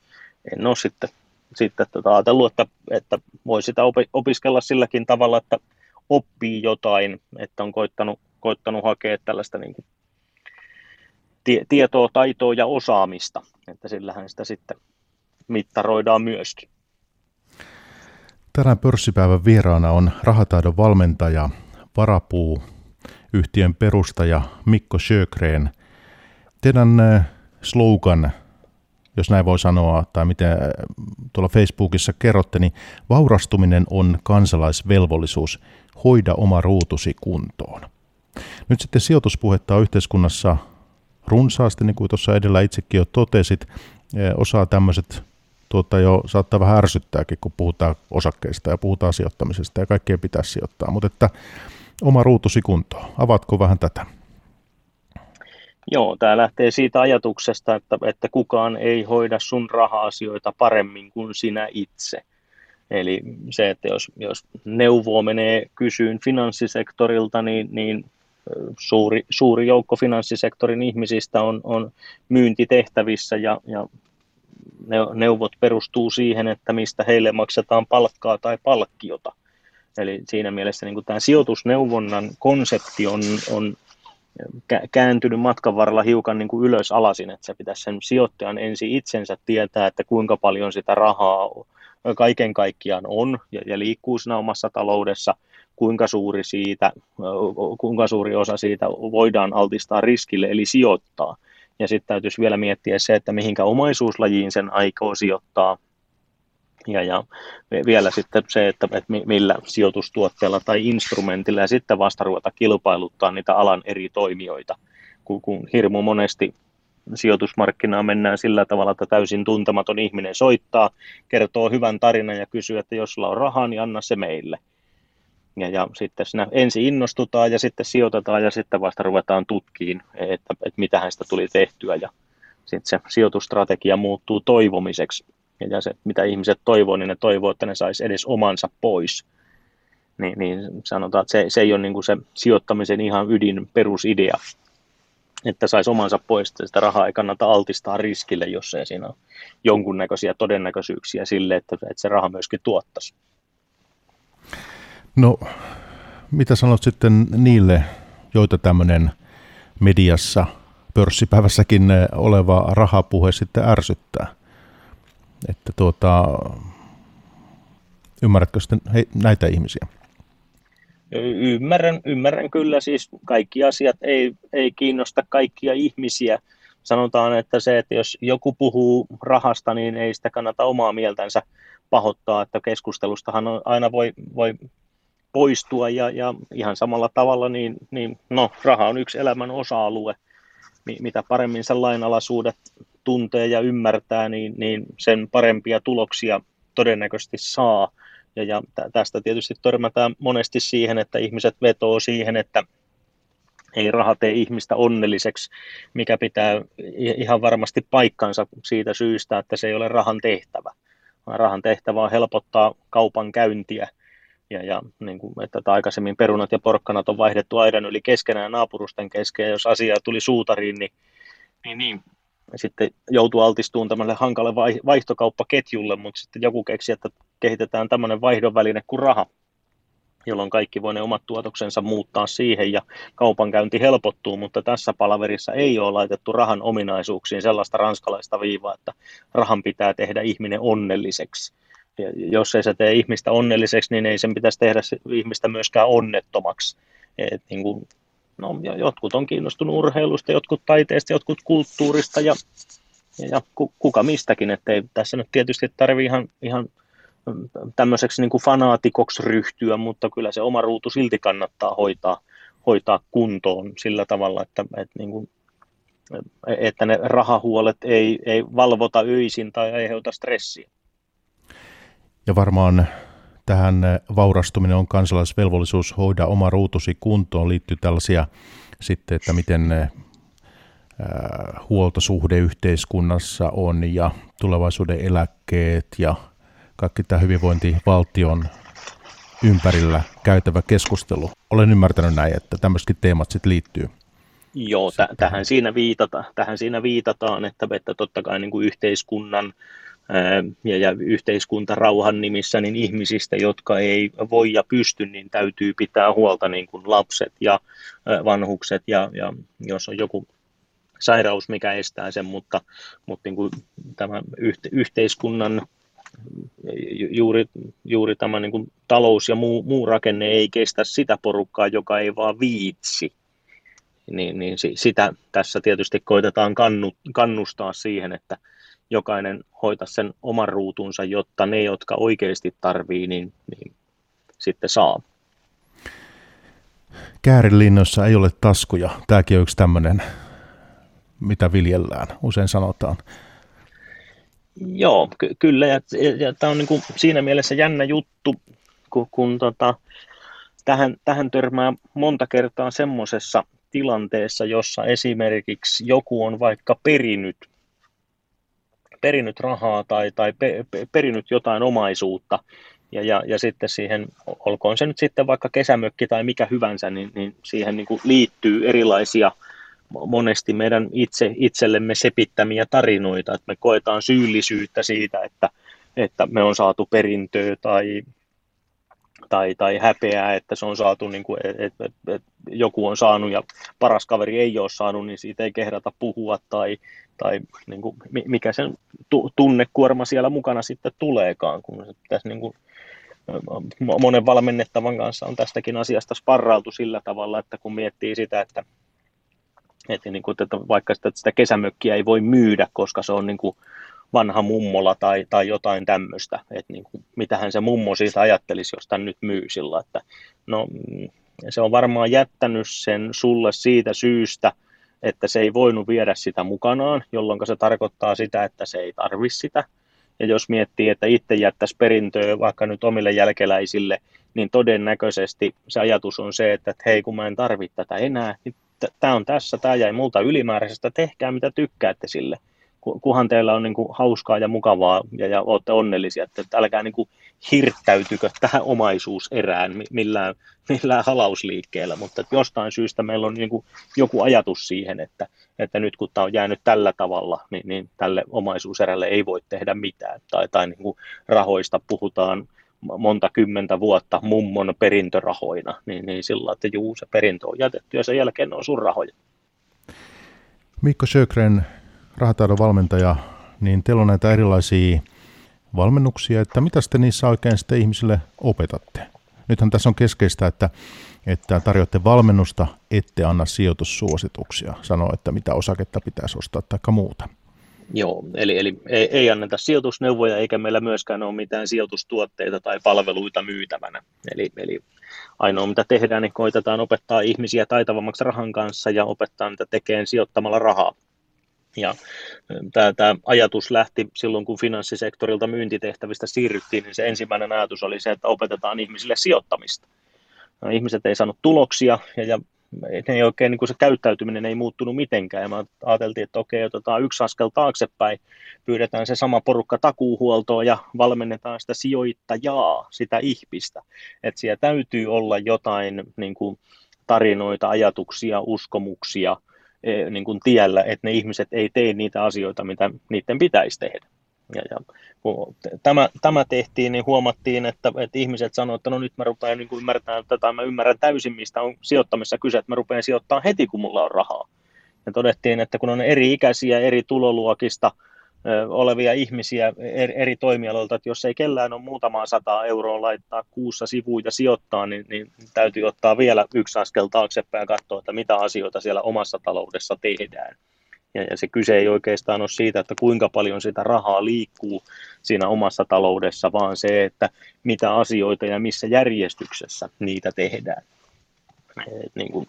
[SPEAKER 4] en ole sitten sitten tota, ajatellut, että, että voi sitä opiskella silläkin tavalla, että oppii jotain, että on koittanut, koittanut hakea tällaista niin kuin tie, tietoa, taitoa ja osaamista, että sillähän sitä sitten mittaroidaan myöskin.
[SPEAKER 3] Tänään pörssipäivän vieraana on rahataidon valmentaja, varapuu, yhtiön perustaja Mikko Sjögren. Teidän eh, slogan jos näin voi sanoa, tai miten äh, tuolla Facebookissa kerrotte, niin vaurastuminen on kansalaisvelvollisuus. Hoida oma ruutusi kuntoon. Nyt sitten sijoituspuhetta on yhteiskunnassa runsaasti, niin kuin tuossa edellä itsekin jo totesit. Osaa tämmöiset tuota jo saattaa vähän ärsyttääkin, kun puhutaan osakkeista ja puhutaan sijoittamisesta ja kaikkea pitäisi sijoittaa, mutta että oma ruutusi kuntoon. Avatko vähän tätä?
[SPEAKER 4] Joo, tämä lähtee siitä ajatuksesta, että, että kukaan ei hoida sun raha-asioita paremmin kuin sinä itse. Eli se, että jos, jos neuvoa menee kysyyn finanssisektorilta, niin, niin suuri, suuri joukko finanssisektorin ihmisistä on, on myyntitehtävissä ja, ja neuvot perustuu siihen, että mistä heille maksetaan palkkaa tai palkkiota. Eli siinä mielessä niin tämä sijoitusneuvonnan konsepti on, on kääntynyt matkan varrella hiukan niin kuin ylös alasin, että se pitäisi sen sijoittajan ensin itsensä tietää, että kuinka paljon sitä rahaa kaiken kaikkiaan on ja, ja liikkuu siinä omassa taloudessa, kuinka suuri, siitä, kuinka suuri osa siitä voidaan altistaa riskille eli sijoittaa. Ja sitten täytyisi vielä miettiä se, että mihinkä omaisuuslajiin sen aikoo sijoittaa. Ja, ja vielä sitten se, että, että millä sijoitustuotteella tai instrumentilla ja sitten vasta ruveta kilpailuttaa niitä alan eri toimijoita, kun, kun hirmu monesti sijoitusmarkkinaa mennään sillä tavalla, että täysin tuntematon ihminen soittaa, kertoo hyvän tarinan ja kysyy, että jos sulla on rahaa, niin anna se meille. Ja, ja sitten siinä ensin innostutaan ja sitten sijoitetaan ja sitten vasta ruvetaan tutkiin, että, että mitä hänestä tuli tehtyä ja sitten se sijoitustrategia muuttuu toivomiseksi. Ja se, mitä ihmiset toivoo, niin ne toivoo, että ne saisi edes omansa pois. Niin, niin sanotaan, että se, se ei ole niin kuin se sijoittamisen ihan ydin perusidea, että saisi omansa pois, että sitä rahaa ei kannata altistaa riskille, jos ei siinä ole jonkunnäköisiä todennäköisyyksiä sille, että, että se raha myöskin tuottaisi.
[SPEAKER 3] No, mitä sanot sitten niille, joita tämmöinen mediassa, pörssipäivässäkin oleva rahapuhe sitten ärsyttää? Että tuota, ymmärrätkö sitten he, näitä ihmisiä?
[SPEAKER 4] Ymmärrän, ymmärrän kyllä, siis kaikki asiat ei, ei kiinnosta kaikkia ihmisiä. Sanotaan, että se, että jos joku puhuu rahasta, niin ei sitä kannata omaa mieltänsä pahoittaa, että keskustelustahan aina voi, voi poistua ja, ja ihan samalla tavalla, niin, niin no, raha on yksi elämän osa-alue. Mitä paremmin sen lainalaisuudet tuntee ja ymmärtää, niin, niin sen parempia tuloksia todennäköisesti saa. Ja, ja tästä tietysti törmätään monesti siihen, että ihmiset vetoo siihen, että ei raha tee ihmistä onnelliseksi, mikä pitää ihan varmasti paikkansa siitä syystä, että se ei ole rahan tehtävä. Rahan tehtävä on helpottaa kaupan käyntiä ja, ja niin kuin, että aikaisemmin perunat ja porkkanat on vaihdettu aidan yli keskenään naapurusten kesken, ja jos asia tuli suutariin, niin, niin, niin sitten joutuu altistumaan tämmöille hankalle vaihtokauppaketjulle, mutta sitten joku keksi, että kehitetään tämmöinen vaihdonväline kuin raha, jolloin kaikki voi ne omat tuotoksensa muuttaa siihen ja kaupankäynti helpottuu, mutta tässä palaverissa ei ole laitettu rahan ominaisuuksiin sellaista ranskalaista viivaa, että rahan pitää tehdä ihminen onnelliseksi ja jos ei se tee ihmistä onnelliseksi, niin ei sen pitäisi tehdä ihmistä myöskään onnettomaksi. Et niin kuin, no, jotkut on kiinnostunut urheilusta, jotkut taiteesta, jotkut kulttuurista ja, ja kuka mistäkin. Että ei tässä nyt tietysti tarvitse ihan, ihan tämmöiseksi niin kuin fanaatikoksi ryhtyä, mutta kyllä se oma ruutu silti kannattaa hoitaa, hoitaa kuntoon sillä tavalla, että, että, niin kuin, että ne rahahuolet ei, ei valvota öisin tai aiheuta stressiä.
[SPEAKER 3] Ja varmaan tähän vaurastuminen on kansalaisvelvollisuus hoida oma ruutusi kuntoon. Liittyy tällaisia sitten, että miten huoltosuhde yhteiskunnassa on ja tulevaisuuden eläkkeet ja kaikki tämä hyvinvointivaltion ympärillä käytävä keskustelu. Olen ymmärtänyt näin, että tämmöisetkin teemat sitten liittyy.
[SPEAKER 4] Joo, t- tähän, siinä viitata, tähän siinä viitataan, että, että totta kai niin kuin yhteiskunnan ja, ja yhteiskuntarauhan nimissä niin ihmisistä, jotka ei voi ja pysty, niin täytyy pitää huolta niin kuin lapset ja vanhukset ja, ja jos on joku sairaus, mikä estää sen, mutta, mutta niin kuin tämä yhteiskunnan juuri, juuri tämä niin kuin talous ja muu, muu rakenne ei kestä sitä porukkaa, joka ei vaan viitsi. Niin, niin sitä tässä tietysti koitetaan kannu, kannustaa siihen, että, jokainen hoita sen oman ruutunsa, jotta ne, jotka oikeasti tarvii, niin, niin sitten saa.
[SPEAKER 3] Käärilinnoissa ei ole taskuja. Tämäkin on yksi tämmöinen, mitä viljellään, usein sanotaan.
[SPEAKER 4] Joo, ky- kyllä. Ja, ja, ja tämä on niin kuin siinä mielessä jännä juttu, kun, kun tota, tähän, tähän törmää monta kertaa semmoisessa tilanteessa, jossa esimerkiksi joku on vaikka perinyt perinyt rahaa tai, tai pe, pe, perinyt jotain omaisuutta, ja, ja, ja sitten siihen, olkoon se nyt sitten vaikka kesämökki tai mikä hyvänsä, niin, niin siihen niin kuin liittyy erilaisia monesti meidän itse, itsellemme sepittämiä tarinoita, että me koetaan syyllisyyttä siitä, että, että me on saatu perintöä tai, tai, tai häpeää, että se on saatu, niin kuin, et, et, et joku on saanut ja paras kaveri ei ole saanut, niin siitä ei kehdata puhua tai, tai niin kuin, mikä sen tunnekuorma siellä mukana sitten tuleekaan, kun se pitäisi niin kuin, monen valmennettavan kanssa on tästäkin asiasta sparrautu sillä tavalla, että kun miettii sitä, että, että, niin kuin, että vaikka sitä, sitä kesämökkiä ei voi myydä, koska se on niin kuin vanha mummola tai, tai jotain tämmöistä, että niin kuin, mitähän se mummo siitä ajattelisi, jos tämän nyt myy sillä, että no mm, se on varmaan jättänyt sen sulle siitä syystä, että se ei voinut viedä sitä mukanaan, jolloin se tarkoittaa sitä, että se ei tarvi sitä. Ja jos miettii, että itse jättäisi perintöä vaikka nyt omille jälkeläisille, niin todennäköisesti se ajatus on se, että hei kun mä en tarvitse tätä enää, niin tämä on tässä, tämä jäi multa ylimääräisestä, tehkää mitä tykkäätte sille kunhan teillä on niin kuin hauskaa ja mukavaa ja, ja olette onnellisia, että, älkää niin kuin hirttäytykö tähän omaisuuserään millään, millään halausliikkeellä, mutta että jostain syystä meillä on niin kuin joku ajatus siihen, että, että nyt kun tämä on jäänyt tällä tavalla, niin, niin tälle omaisuuserälle ei voi tehdä mitään, tai, tai niin kuin rahoista puhutaan monta kymmentä vuotta mummon perintörahoina, niin, niin sillä että juu, se perintö on jätetty ja sen jälkeen on sun rahoja.
[SPEAKER 3] Mikko Sjögren, rahataidon valmentaja, niin teillä on näitä erilaisia valmennuksia, että mitä te niissä oikein sitten ihmisille opetatte? Nythän tässä on keskeistä, että, että tarjoatte valmennusta, ette anna sijoitussuosituksia, sanoa, että mitä osaketta pitäisi ostaa tai muuta.
[SPEAKER 4] Joo, eli, eli ei, ei anneta sijoitusneuvoja eikä meillä myöskään ole mitään sijoitustuotteita tai palveluita myytävänä. Eli, eli ainoa mitä tehdään, niin koitetaan opettaa ihmisiä taitavammaksi rahan kanssa ja opettaa niitä tekemään sijoittamalla rahaa. Ja tämä, tämä ajatus lähti silloin, kun finanssisektorilta myyntitehtävistä siirryttiin, niin se ensimmäinen ajatus oli se, että opetetaan ihmisille sijoittamista. No, ihmiset ei saanut tuloksia ja, ja ne ei oikein, niin kuin se käyttäytyminen ei muuttunut mitenkään. Ja mä ajateltiin, että okei, otetaan yksi askel taaksepäin, pyydetään se sama porukka takuuhuoltoon ja valmennetaan sitä sijoittajaa, sitä ihmistä. Että siellä täytyy olla jotain niin kuin tarinoita, ajatuksia, uskomuksia – niin kuin tiellä, että ne ihmiset ei tee niitä asioita, mitä niiden pitäisi tehdä. Ja, ja kun tämä, tämä tehtiin, niin huomattiin, että, että ihmiset sanoivat, että no nyt mä rupean niin ymmärtämään tätä, mä ymmärrän täysin, mistä on sijoittamissa kyse, että mä rupean sijoittamaan heti, kun mulla on rahaa. Ja todettiin, että kun on eri ikäisiä, eri tuloluokista, olevia ihmisiä eri toimialoilta, että jos ei kellään ole muutamaa sataa euroa laittaa kuussa sivuun ja sijoittaa, niin, niin täytyy ottaa vielä yksi askel taaksepäin ja katsoa, että mitä asioita siellä omassa taloudessa tehdään. Ja, ja se kyse ei oikeastaan ole siitä, että kuinka paljon sitä rahaa liikkuu siinä omassa taloudessa, vaan se, että mitä asioita ja missä järjestyksessä niitä tehdään. Et niin kuin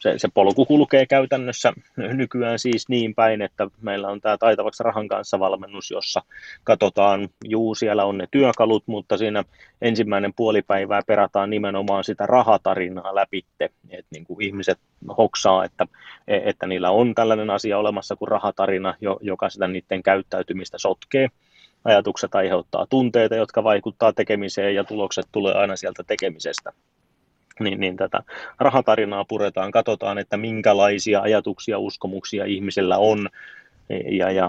[SPEAKER 4] se, se polku kulkee käytännössä nykyään siis niin päin, että meillä on tämä taitavaksi rahan kanssa valmennus, jossa katsotaan, juu siellä on ne työkalut, mutta siinä ensimmäinen puolipäivää perataan nimenomaan sitä rahatarinaa läpitte, että niin kuin ihmiset hoksaa, että, että niillä on tällainen asia olemassa kuin rahatarina, joka sitä niiden käyttäytymistä sotkee. Ajatukset aiheuttaa tunteita, jotka vaikuttaa tekemiseen ja tulokset tulee aina sieltä tekemisestä niin, niin tätä rahatarinaa puretaan, katsotaan, että minkälaisia ajatuksia, uskomuksia ihmisellä on, ja, ja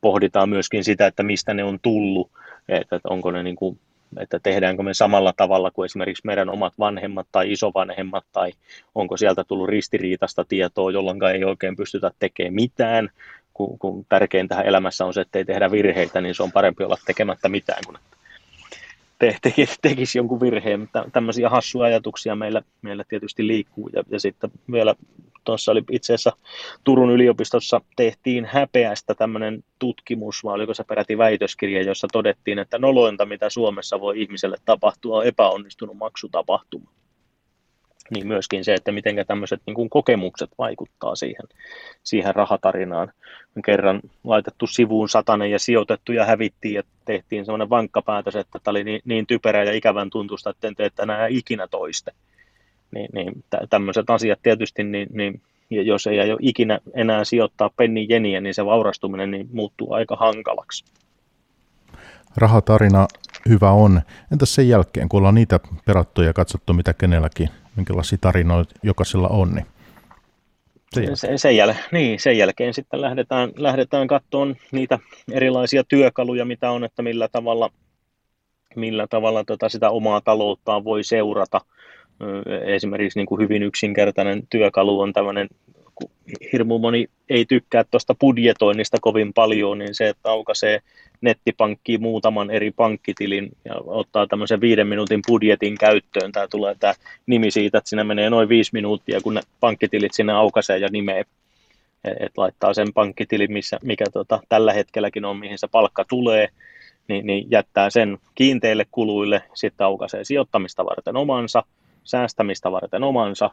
[SPEAKER 4] pohditaan myöskin sitä, että mistä ne on tullut, että, että onko ne niin kuin, että tehdäänkö me samalla tavalla kuin esimerkiksi meidän omat vanhemmat tai isovanhemmat, tai onko sieltä tullut ristiriitasta tietoa, jolloin ei oikein pystytä tekemään mitään, kun, kun tärkeintä elämässä on se, että ei tehdä virheitä, niin se on parempi olla tekemättä mitään kuin te, tekisi, tekisi jonkun virheen, mutta tämmöisiä hassuja ajatuksia meillä, meillä tietysti liikkuu. Ja, ja sitten vielä tuossa oli itse asiassa Turun yliopistossa tehtiin häpeästä tämmöinen tutkimus, vai oliko se peräti väitöskirja, jossa todettiin, että nolointa, mitä Suomessa voi ihmiselle tapahtua, on epäonnistunut maksutapahtuma niin myöskin se, että miten tämmöiset niin kuin kokemukset vaikuttaa siihen, siihen rahatarinaan. On kerran laitettu sivuun satanen ja sijoitettu ja hävittiin ja tehtiin semmoinen vankka päätös, että tämä oli niin, niin typerä ja ikävän tuntusta, että en tee enää ikinä toiste. Niin, niin tämmöiset asiat tietysti, niin, niin ja jos ei ole ikinä enää sijoittaa penni jeniä, niin se vaurastuminen niin muuttuu aika hankalaksi.
[SPEAKER 3] Rahatarina hyvä on. Entäs sen jälkeen, kun ollaan niitä perattu ja katsottu, mitä kenelläkin minkälaisia tarinoita jokaisella on, niin
[SPEAKER 4] sen jälkeen. Sen, sen, jäl, niin, sen jälkeen sitten lähdetään, lähdetään katsomaan niitä erilaisia työkaluja, mitä on, että millä tavalla millä tavalla tota sitä omaa talouttaan voi seurata. Esimerkiksi niin kuin hyvin yksinkertainen työkalu on tämmöinen, kun hirmu moni ei tykkää tuosta budjetoinnista kovin paljon, niin se, että aukaisee nettipankkiin muutaman eri pankkitilin ja ottaa tämmöisen viiden minuutin budjetin käyttöön. Tämä tulee tämä nimi siitä, että siinä menee noin viisi minuuttia, kun ne pankkitilit sinne aukaisee ja nimeä että laittaa sen pankkitilin, missä, mikä tota, tällä hetkelläkin on, mihin se palkka tulee, niin, niin jättää sen kiinteille kuluille, sitten aukaisee sijoittamista varten omansa, säästämistä varten omansa,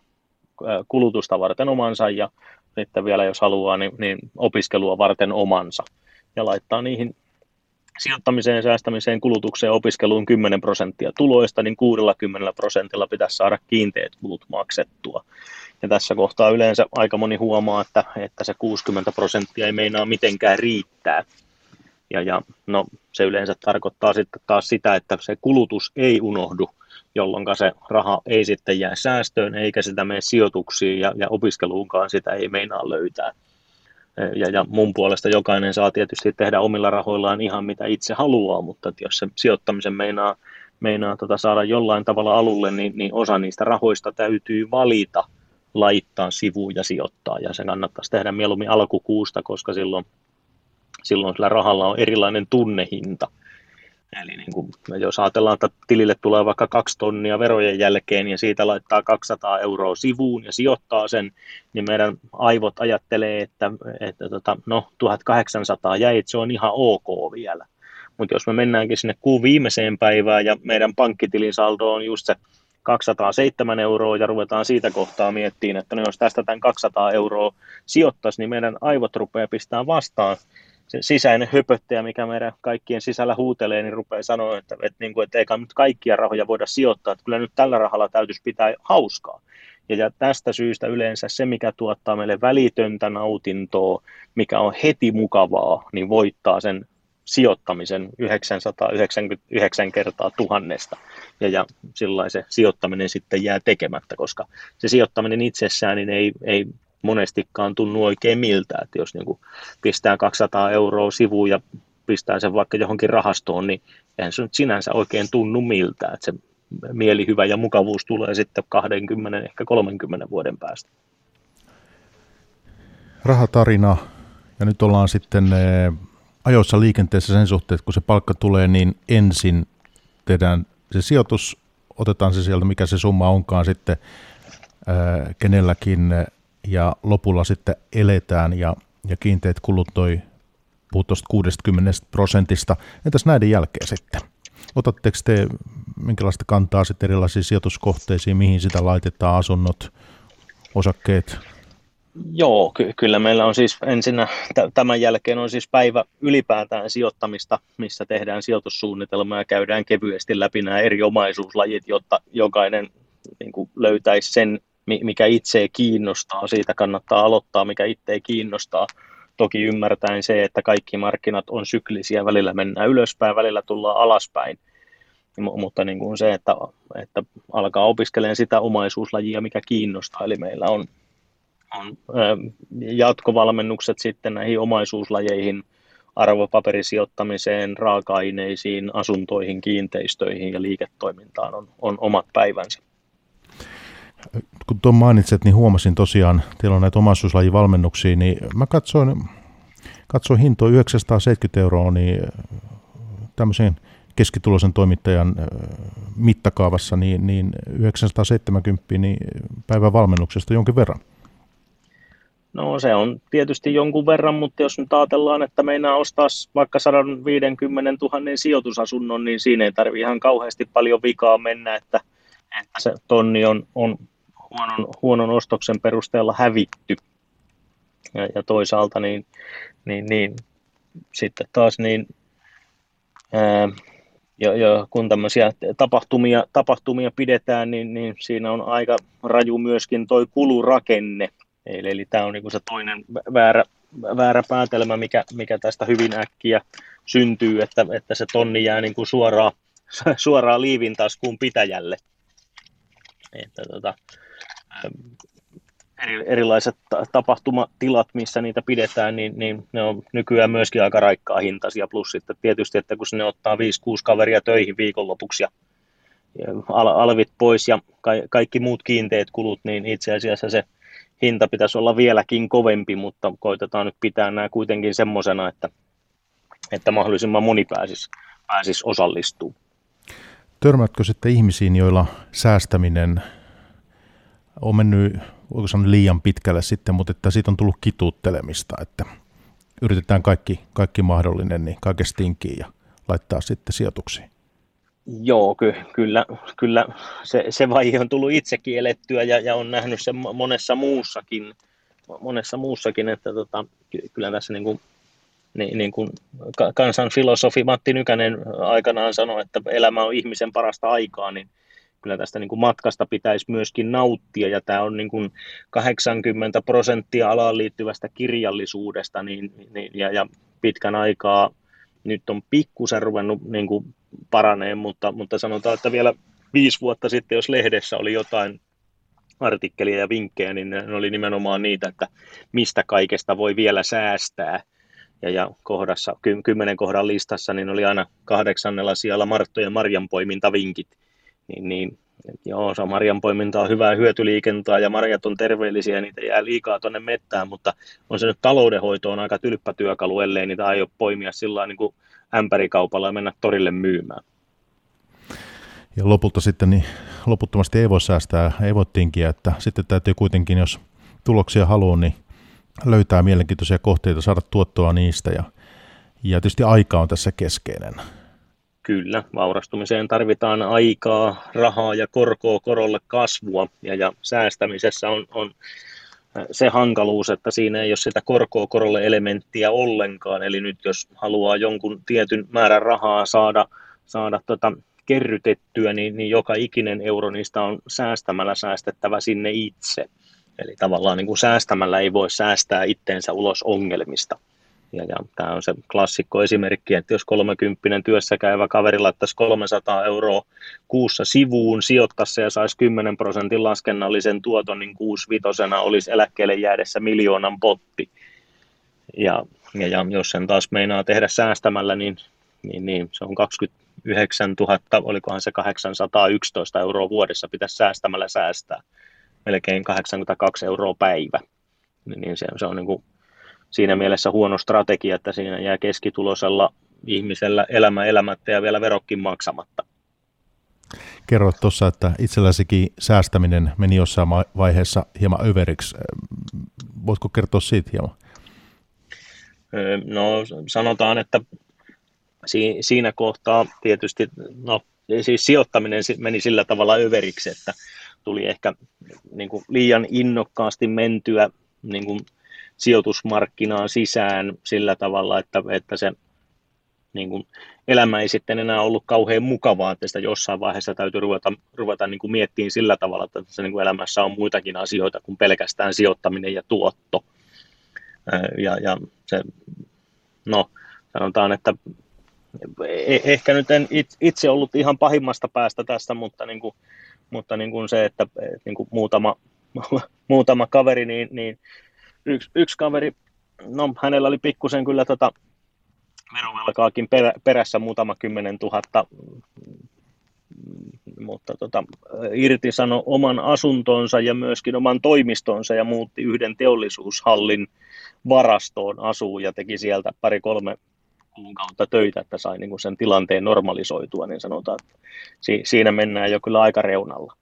[SPEAKER 4] kulutusta varten omansa ja sitten vielä jos haluaa, niin, niin opiskelua varten omansa. Ja laittaa niihin sijoittamiseen, säästämiseen, kulutukseen opiskeluun 10 prosenttia tuloista, niin 60 prosentilla pitäisi saada kiinteät kulut maksettua. Ja tässä kohtaa yleensä aika moni huomaa, että, että se 60 prosenttia ei meinaa mitenkään riittää. Ja, ja no, se yleensä tarkoittaa sitten taas sitä, että se kulutus ei unohdu, jolloin se raha ei sitten jää säästöön, eikä sitä mene sijoituksiin ja, ja opiskeluunkaan sitä ei meinaa löytää. Ja, ja mun puolesta jokainen saa tietysti tehdä omilla rahoillaan ihan mitä itse haluaa, mutta jos se sijoittamisen meinaa, meinaa tota saada jollain tavalla alulle, niin, niin osa niistä rahoista täytyy valita – laittaa sivuun ja sijoittaa. Ja se kannattaisi tehdä mieluummin alkukuusta, koska silloin, silloin sillä rahalla on erilainen tunnehinta. Eli niin kuin, jos ajatellaan, että tilille tulee vaikka kaksi tonnia verojen jälkeen ja siitä laittaa 200 euroa sivuun ja sijoittaa sen, niin meidän aivot ajattelee, että, että tota, no 1800 jäi, että se on ihan ok vielä. Mutta jos me mennäänkin sinne kuun viimeiseen päivään ja meidän pankkitilin saldo on just se 207 euroa ja ruvetaan siitä kohtaa miettimään, että no jos tästä tämän 200 euroa sijoittaisi, niin meidän aivot rupeaa pistää vastaan se sisäinen höpöttäjä, mikä meidän kaikkien sisällä huutelee, niin rupeaa sanoa, että, että, niin kuin, että eikä nyt kaikkia rahoja voida sijoittaa, että kyllä nyt tällä rahalla täytyisi pitää hauskaa. Ja, ja tästä syystä yleensä se, mikä tuottaa meille välitöntä nautintoa, mikä on heti mukavaa, niin voittaa sen sijoittamisen 999 kertaa tuhannesta. Ja, ja sillä se sijoittaminen sitten jää tekemättä, koska se sijoittaminen itsessään niin ei, ei monestikaan tunnu oikein miltä. Että jos niin pistää 200 euroa sivuun ja pistää sen vaikka johonkin rahastoon, niin eihän se nyt sinänsä oikein tunnu miltä. Että se mielihyvä ja mukavuus tulee sitten 20, ehkä 30 vuoden päästä.
[SPEAKER 3] Rahatarina, ja nyt ollaan sitten eh, ajoissa liikenteessä sen suhteen, että kun se palkka tulee, niin ensin tehdään se sijoitus, otetaan se sieltä, mikä se summa onkaan sitten ää, kenelläkin, ja lopulla sitten eletään, ja, ja kiinteät kulut toi puhut 60 prosentista. Entäs näiden jälkeen sitten? Otatteko te minkälaista kantaa sitten erilaisiin sijoituskohteisiin, mihin sitä laitetaan, asunnot, osakkeet,
[SPEAKER 4] Joo, ky- kyllä meillä on siis ensinnä t- tämän jälkeen on siis päivä ylipäätään sijoittamista, missä tehdään sijoitussuunnitelma ja käydään kevyesti läpi nämä eri omaisuuslajit, jotta jokainen niin kuin löytäisi sen, mikä itse kiinnostaa. Siitä kannattaa aloittaa, mikä itse kiinnostaa. Toki ymmärtäen se, että kaikki markkinat on syklisiä, välillä mennään ylöspäin, välillä tullaan alaspäin. M- mutta niin kuin se, että, että alkaa opiskelemaan sitä omaisuuslajia, mikä kiinnostaa. Eli meillä on on jatkovalmennukset sitten näihin omaisuuslajeihin, arvopaperisijoittamiseen, raaka-aineisiin, asuntoihin, kiinteistöihin ja liiketoimintaan on, on omat päivänsä.
[SPEAKER 3] Kun tuon mainitset, niin huomasin tosiaan, teillä on näitä omaisuuslajivalmennuksia, niin mä katsoin, katsoin hintoa 970 euroa, niin tämmöisen keskituloisen toimittajan mittakaavassa, niin, niin 970 niin päivän valmennuksesta jonkin verran.
[SPEAKER 4] No se on tietysti jonkun verran, mutta jos nyt ajatellaan, että meinaa ostaa vaikka 150 000 sijoitusasunnon, niin siinä ei tarvitse ihan kauheasti paljon vikaa mennä, että, että se tonni on, on huonon, huonon ostoksen perusteella hävitty. Ja, ja toisaalta niin, niin, niin, sitten taas niin, ää, ja, ja kun tämmöisiä tapahtumia, tapahtumia pidetään, niin, niin siinä on aika raju myöskin toi kulurakenne – Eli, eli tämä on niin se toinen väärä, väärä päätelmä, mikä, mikä tästä hyvin äkkiä syntyy, että, että se tonni jää niin kuin suoraan, suoraan liivin taskuun pitäjälle. Että, tota, erilaiset tapahtumatilat, missä niitä pidetään, niin, niin ne on nykyään myöskin aika raikkaa hintaisia. Plus sitten tietysti, että kun sinne ottaa 5-6 kaveria töihin viikonlopuksi ja, ja alvit pois ja ka, kaikki muut kiinteät kulut, niin itse asiassa se hinta pitäisi olla vieläkin kovempi, mutta koitetaan nyt pitää nämä kuitenkin semmoisena, että, että mahdollisimman moni pääsisi, pääsisi osallistumaan.
[SPEAKER 3] Törmätkö sitten ihmisiin, joilla säästäminen on mennyt, voiko sanoa liian pitkälle sitten, mutta että siitä on tullut kituuttelemista, että yritetään kaikki, kaikki mahdollinen, niin kaikesta tinkiin ja laittaa sitten sijoituksiin.
[SPEAKER 4] Joo, ky- kyllä, kyllä se, se vaihe on tullut itsekin elettyä ja, ja on nähnyt sen monessa muussakin, monessa muussakin että tota, kyllä tässä niin kuin, niin, niin kuin kansan filosofi Matti Nykänen aikanaan sanoi, että elämä on ihmisen parasta aikaa, niin kyllä tästä niin kuin matkasta pitäisi myöskin nauttia, ja tämä on niin kuin 80 prosenttia alaan liittyvästä kirjallisuudesta, niin, niin, ja, ja pitkän aikaa nyt on pikkusen ruvennut niin kuin paraneen, mutta, mutta sanotaan, että vielä viisi vuotta sitten, jos lehdessä oli jotain artikkelia ja vinkkejä, niin ne oli nimenomaan niitä, että mistä kaikesta voi vielä säästää. Ja, ja kohdassa, ky, kymmenen kohdan listassa, niin oli aina kahdeksannella siellä Martto- ja marjanpoimintavinkit. Niin, niin joo, se marjanpoiminta on hyvää hyötyliikentaa ja marjat on terveellisiä, niitä jää liikaa tuonne mettään, mutta on se nyt taloudenhoito on aika tylppä työkalu, ellei niitä aio poimia sillä niin kuin ämpärikaupalla ja mennä torille myymään.
[SPEAKER 3] Ja lopulta sitten niin loputtomasti ei voi säästää, ei voi tinkiä, että sitten täytyy kuitenkin, jos tuloksia haluaa, niin löytää mielenkiintoisia kohteita, saada tuottoa niistä ja, ja tietysti aika on tässä keskeinen.
[SPEAKER 4] Kyllä, vaurastumiseen tarvitaan aikaa, rahaa ja korkoa korolle kasvua ja, ja säästämisessä on, on se hankaluus, että siinä ei ole sitä korkoa korolle elementtiä ollenkaan. Eli nyt jos haluaa jonkun tietyn määrän rahaa saada, saada tota, kerrytettyä, niin, niin joka ikinen euro niistä on säästämällä säästettävä sinne itse. Eli tavallaan niin kuin säästämällä ei voi säästää itteensä ulos ongelmista. Ja, ja tämä on se klassikko esimerkki, että jos 30 työssä käyvä kaveri laittaisi 300 euroa kuussa sivuun, sijoittaisi ja saisi 10 prosentin laskennallisen tuoton, niin vitosena olisi eläkkeelle jäädessä miljoonan potti. Ja, ja, ja jos sen taas meinaa tehdä säästämällä, niin, niin, niin se on 29 000, olikohan se 811 euroa vuodessa pitäisi säästämällä säästää. Melkein 82 euroa päivä. Niin se, se on niin kuin siinä mielessä huono strategia, että siinä jää keskitulosella ihmisellä elämä elämättä ja vielä verokkin maksamatta.
[SPEAKER 3] Kerroit tuossa, että itselläsikin säästäminen meni jossain vaiheessa hieman överiksi. Voitko kertoa siitä hieman?
[SPEAKER 4] No sanotaan, että siinä kohtaa tietysti, no siis sijoittaminen meni sillä tavalla överiksi, että tuli ehkä niin kuin liian innokkaasti mentyä niin kuin sijoitusmarkkinaan sisään sillä tavalla, että, että se niin kuin, elämä ei sitten enää ollut kauhean mukavaa, että sitä jossain vaiheessa täytyy ruveta, ruveta niin kuin miettimään sillä tavalla, että se niin kuin elämässä on muitakin asioita kuin pelkästään sijoittaminen ja tuotto. Ja, ja se, no, sanotaan, että e, ehkä nyt en itse ollut ihan pahimmasta päästä tästä, mutta, niin kuin, mutta niin kuin se, että niin kuin muutama, muutama kaveri, niin, niin yksi, yksi kaveri, no hänellä oli pikkusen kyllä tota verovelkaakin perä, perässä muutama kymmenen tuhatta, mutta tota, irtisano oman asuntonsa ja myöskin oman toimistonsa ja muutti yhden teollisuushallin varastoon asuun ja teki sieltä pari-kolme kuukautta töitä, että sai niin sen tilanteen normalisoitua, niin sanotaan, että siinä mennään jo kyllä aika reunalla.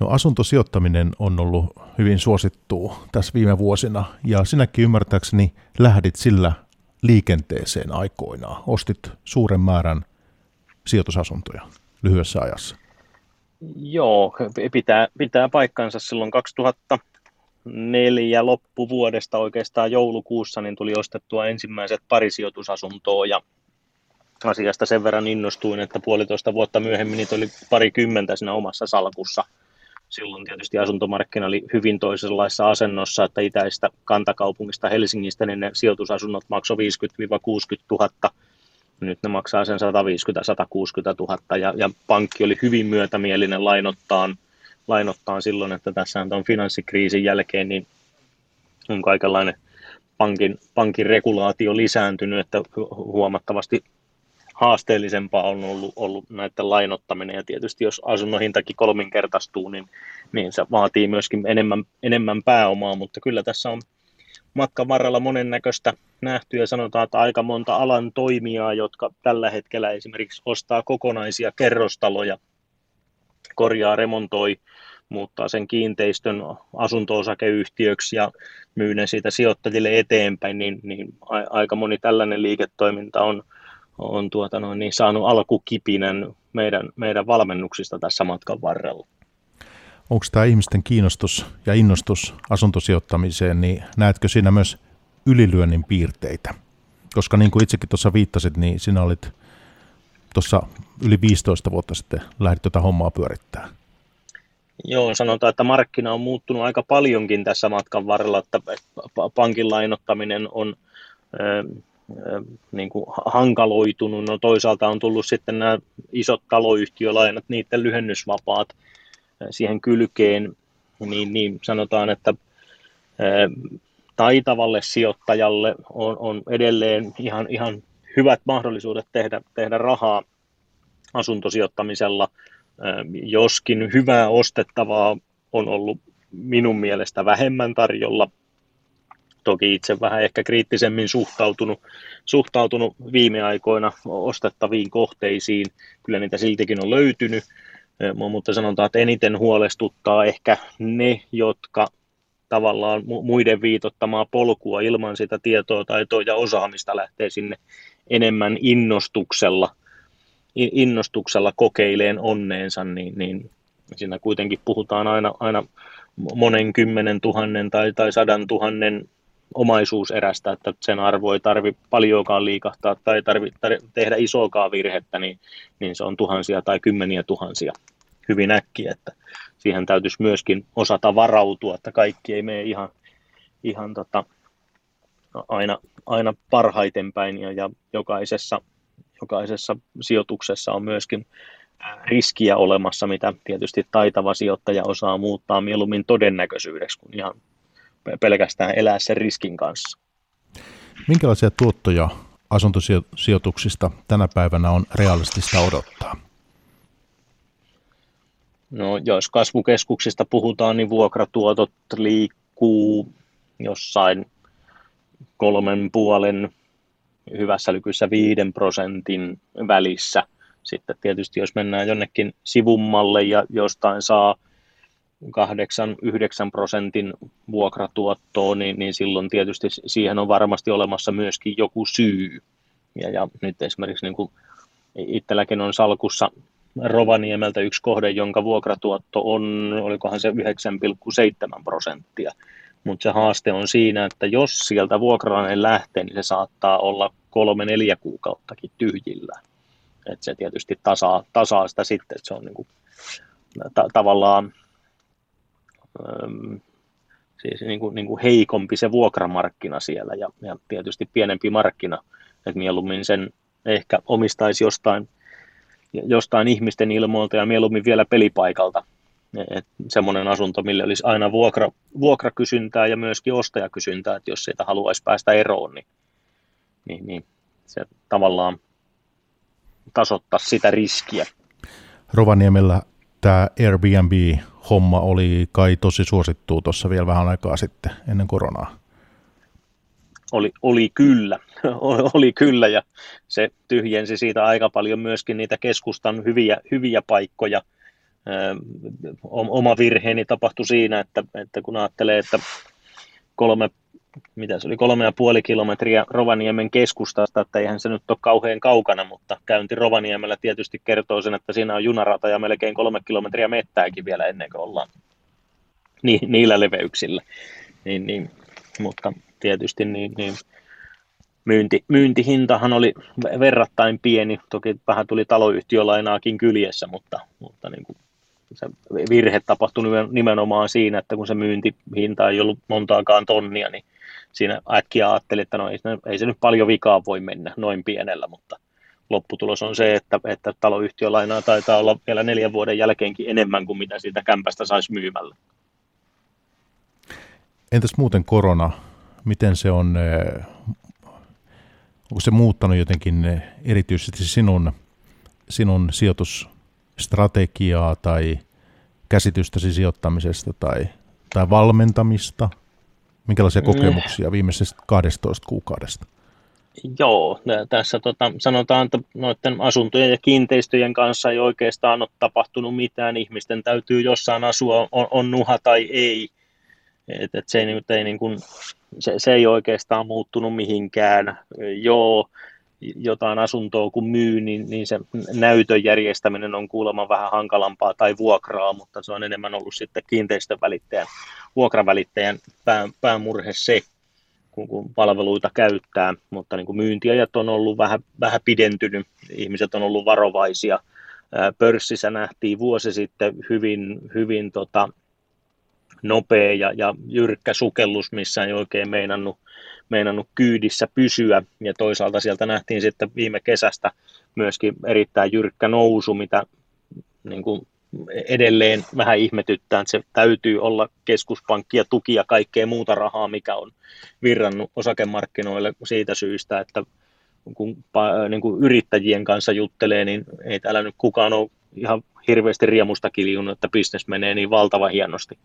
[SPEAKER 3] No asuntosijoittaminen on ollut hyvin suosittua tässä viime vuosina ja sinäkin ymmärtääkseni lähdit sillä liikenteeseen aikoinaan. Ostit suuren määrän sijoitusasuntoja lyhyessä ajassa.
[SPEAKER 4] Joo, pitää, pitää paikkansa silloin 2004 loppuvuodesta oikeastaan joulukuussa niin tuli ostettua ensimmäiset pari sijoitusasuntoa ja asiasta sen verran innostuin, että puolitoista vuotta myöhemmin niitä oli parikymmentä siinä omassa salkussa – silloin tietysti asuntomarkkina oli hyvin toisenlaisessa asennossa, että itäistä kantakaupungista Helsingistä niin ne sijoitusasunnot maksoi 50-60 000. Nyt ne maksaa sen 150-160 000 ja, ja pankki oli hyvin myötämielinen lainottaan lainottaa silloin, että tässä on finanssikriisin jälkeen, niin on kaikenlainen pankin, pankin regulaatio lisääntynyt, että huomattavasti haasteellisempaa on ollut, ollut näiden lainottaminen. Ja tietysti jos asunnon hintakin kolminkertaistuu, niin, niin se vaatii myöskin enemmän, enemmän pääomaa, mutta kyllä tässä on matkan varrella monennäköistä nähty ja sanotaan, että aika monta alan toimijaa, jotka tällä hetkellä esimerkiksi ostaa kokonaisia kerrostaloja, korjaa, remontoi, muuttaa sen kiinteistön asunto-osakeyhtiöksi ja myy ne siitä sijoittajille eteenpäin, niin, niin aika moni tällainen liiketoiminta on, on tuota noin, niin saanut alkukipinän meidän, meidän valmennuksista tässä matkan varrella.
[SPEAKER 3] Onko tämä ihmisten kiinnostus ja innostus asuntosijoittamiseen, niin näetkö siinä myös ylilyönnin piirteitä? Koska niin kuin itsekin tuossa viittasit, niin sinä olit tuossa yli 15 vuotta sitten lähdit tätä hommaa pyörittää.
[SPEAKER 4] Joo, sanotaan, että markkina on muuttunut aika paljonkin tässä matkan varrella, että pankin lainottaminen on niin kuin hankaloitunut. No toisaalta on tullut sitten nämä isot taloyhtiölainat, niiden lyhennysvapaat siihen kylkeen, niin, niin sanotaan, että taitavalle sijoittajalle on, on edelleen ihan, ihan hyvät mahdollisuudet tehdä, tehdä rahaa asuntosijoittamisella, joskin hyvää ostettavaa on ollut minun mielestä vähemmän tarjolla. Toki itse vähän ehkä kriittisemmin suhtautunut, suhtautunut viime aikoina ostettaviin kohteisiin. Kyllä niitä siltikin on löytynyt, mutta sanotaan, että eniten huolestuttaa ehkä ne, jotka tavallaan muiden viitottamaa polkua ilman sitä tietoa, taitoa ja osaamista lähtee sinne enemmän innostuksella, innostuksella kokeileen onneensa, niin, niin siinä kuitenkin puhutaan aina, aina monen kymmenen tuhannen tai, tai sadan tuhannen omaisuuserästä, että sen arvo ei tarvi paljonkaan liikahtaa tai tarvi, tarvi tehdä isoakaan virhettä, niin, niin se on tuhansia tai kymmeniä tuhansia. Hyvin äkkiä, että siihen täytyisi myöskin osata varautua, että kaikki ei mene ihan, ihan tota, aina, aina parhaiten päin ja, ja jokaisessa, jokaisessa sijoituksessa on myöskin riskiä olemassa, mitä tietysti taitava sijoittaja osaa muuttaa mieluummin todennäköisyydeksi kuin ihan pelkästään elää sen riskin kanssa.
[SPEAKER 3] Minkälaisia tuottoja asuntosijoituksista tänä päivänä on realistista odottaa?
[SPEAKER 4] No, jos kasvukeskuksista puhutaan, niin vuokratuotot liikkuu jossain kolmen puolen hyvässä lykyssä viiden prosentin välissä. Sitten tietysti jos mennään jonnekin sivummalle ja jostain saa 8-9 prosentin vuokratuottoa, niin, niin silloin tietysti siihen on varmasti olemassa myöskin joku syy. Ja, ja nyt esimerkiksi niin kuin itselläkin on salkussa Rovaniemeltä yksi kohde, jonka vuokratuotto on, olikohan se 9,7 prosenttia. Mutta se haaste on siinä, että jos sieltä vuokralainen lähtee, niin se saattaa olla kolme, neljä kuukauttakin tyhjillä. Et se tietysti tasaa, tasaa sitä sitten, että se on niinku, ta- tavallaan äm, siis niinku, niinku heikompi se vuokramarkkina siellä ja, ja tietysti pienempi markkina, että mieluummin sen ehkä omistaisi jostain jostain ihmisten ilmoilta ja mieluummin vielä pelipaikalta. Et semmoinen asunto, millä olisi aina vuokra, vuokrakysyntää ja myöskin ostajakysyntää, että jos siitä haluaisi päästä eroon, niin, niin, niin se tavallaan tasoittaa sitä riskiä.
[SPEAKER 3] Rovaniemellä tämä Airbnb-homma oli kai tosi suosittu tuossa vielä vähän aikaa sitten ennen koronaa
[SPEAKER 4] oli, oli kyllä, oli kyllä ja se tyhjensi siitä aika paljon myöskin niitä keskustan hyviä, hyviä paikkoja. Oma virheeni tapahtui siinä, että, että kun ajattelee, että kolme, mitä se oli, kolme ja puoli kilometriä Rovaniemen keskustasta, että eihän se nyt ole kauhean kaukana, mutta käynti Rovaniemellä tietysti kertoo sen, että siinä on junarata ja melkein kolme kilometriä mettääkin vielä ennen kuin ollaan ni, niillä leveyksillä. Niin, niin, mutta tietysti, niin, niin myynti, myyntihintahan oli verrattain pieni. Toki vähän tuli taloyhtiölainaakin kyljessä, mutta, mutta niin kuin se virhe tapahtui nimenomaan siinä, että kun se myyntihinta ei ollut montaakaan tonnia, niin siinä äkkiä ajattelin, että no ei, ei se nyt paljon vikaa voi mennä noin pienellä, mutta, lopputulos on se, että, että taloyhtiölainaa taitaa olla vielä neljän vuoden jälkeenkin enemmän kuin mitä siitä kämpästä saisi myymällä.
[SPEAKER 3] Entäs muuten korona? Miten se on, eh, onko se muuttanut jotenkin eh, erityisesti sinun, sinun sijoitusstrategiaa tai käsitystäsi sijoittamisesta tai, tai valmentamista? Minkälaisia mm. kokemuksia viimeisestä 12 kuukaudesta?
[SPEAKER 4] Joo, tässä tota, sanotaan, että noiden asuntojen ja kiinteistöjen kanssa ei oikeastaan ole tapahtunut mitään. Ihmisten täytyy jossain asua, on, on nuha tai ei. Et, et se, ei, ei niin kuin, se, se ei oikeastaan muuttunut mihinkään. Joo, jotain asuntoa kun myy, niin, niin se näytön järjestäminen on kuulemma vähän hankalampaa tai vuokraa, mutta se on enemmän ollut sitten kiinteistön välittäjän, vuokravälittäjän pää, päämurhe se, kun, kun palveluita käyttää, mutta niin kuin myyntiajat on ollut vähän, vähän pidentynyt, ihmiset on ollut varovaisia. Pörssissä nähtiin vuosi sitten hyvin, hyvin tota, nopea ja, ja jyrkkä sukellus, missä ei oikein meinannut, meinannut kyydissä pysyä. Ja toisaalta sieltä nähtiin sitten viime kesästä myöskin erittäin jyrkkä nousu, mitä niin kuin edelleen vähän ihmetyttää, että se täytyy olla keskuspankki ja tuki ja kaikkea muuta rahaa, mikä on virrannut osakemarkkinoille siitä syystä, että kun niin kuin yrittäjien kanssa juttelee, niin ei täällä nyt kukaan ole ihan hirveästi riemusta kiljunut, että bisnes menee niin valtava hienosti.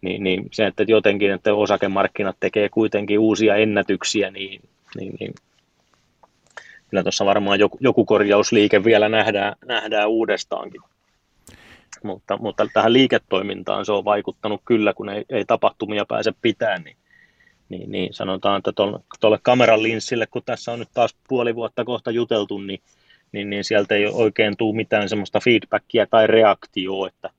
[SPEAKER 4] Niin, niin se, että jotenkin, että osakemarkkinat tekee kuitenkin uusia ennätyksiä, niin, niin, niin kyllä tuossa varmaan joku, joku korjausliike vielä nähdään, nähdään uudestaankin mutta, mutta tähän liiketoimintaan se on vaikuttanut kyllä, kun ei, ei tapahtumia pääse pitämään, niin, niin, niin sanotaan, että tuolle kameran linssille, kun tässä on nyt taas puoli vuotta kohta juteltu, niin, niin, niin sieltä ei oikein tule mitään semmoista feedbackia tai reaktioa, että,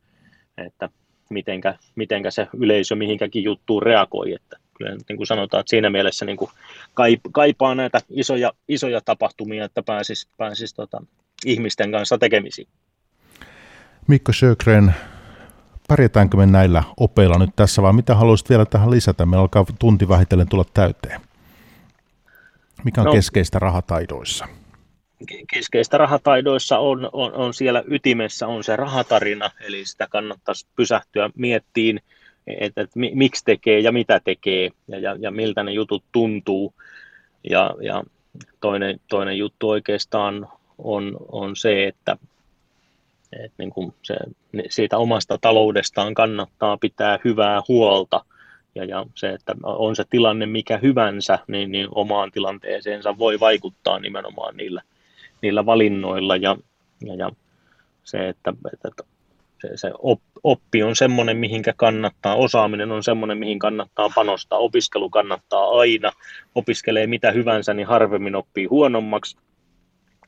[SPEAKER 4] että mitenkä, mitenkä se yleisö mihinkäkin juttuun reagoi, että kyllä niin kuin sanotaan, että siinä mielessä niin kuin kaipaa näitä isoja, isoja tapahtumia, että pääsisi pääsis tota, ihmisten kanssa tekemisiin.
[SPEAKER 3] Mikko Sjögren, pärjätäänkö me näillä opeilla nyt tässä vai mitä haluaisit vielä tähän lisätä? Meillä alkaa tunti vähitellen tulla täyteen. Mikä on no, keskeistä rahataidoissa?
[SPEAKER 4] Keskeistä rahataidoissa on, on, on siellä ytimessä on se rahatarina, eli sitä kannattaisi pysähtyä miettiin, että, että miksi tekee ja mitä tekee ja, ja, ja miltä ne jutut tuntuu. Ja, ja toinen, toinen juttu oikeastaan on, on se, että et niin kuin se, siitä omasta taloudestaan kannattaa pitää hyvää huolta. Ja, ja se, että on se tilanne mikä hyvänsä, niin, niin omaan tilanteeseensa voi vaikuttaa nimenomaan niillä, niillä valinnoilla. Ja, ja, ja se, että, että se, se oppi on semmoinen, mihinkä kannattaa, osaaminen on semmoinen, mihin kannattaa panostaa, opiskelu kannattaa aina, opiskelee mitä hyvänsä, niin harvemmin oppii huonommaksi,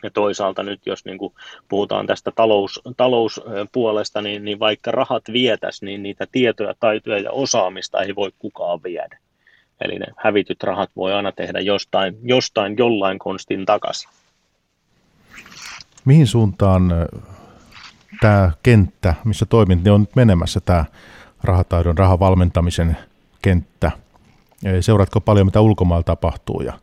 [SPEAKER 4] ja toisaalta nyt, jos niin kuin puhutaan tästä talous, talouspuolesta, niin, niin vaikka rahat vietäisi, niin niitä tietoja, taitoja ja osaamista ei voi kukaan viedä. Eli ne hävityt rahat voi aina tehdä jostain, jostain jollain konstin takaisin.
[SPEAKER 3] Mihin suuntaan tämä kenttä, missä toimit, niin on nyt menemässä tämä rahataidon, rahavalmentamisen kenttä? Seuraatko paljon, mitä ulkomailla tapahtuu ja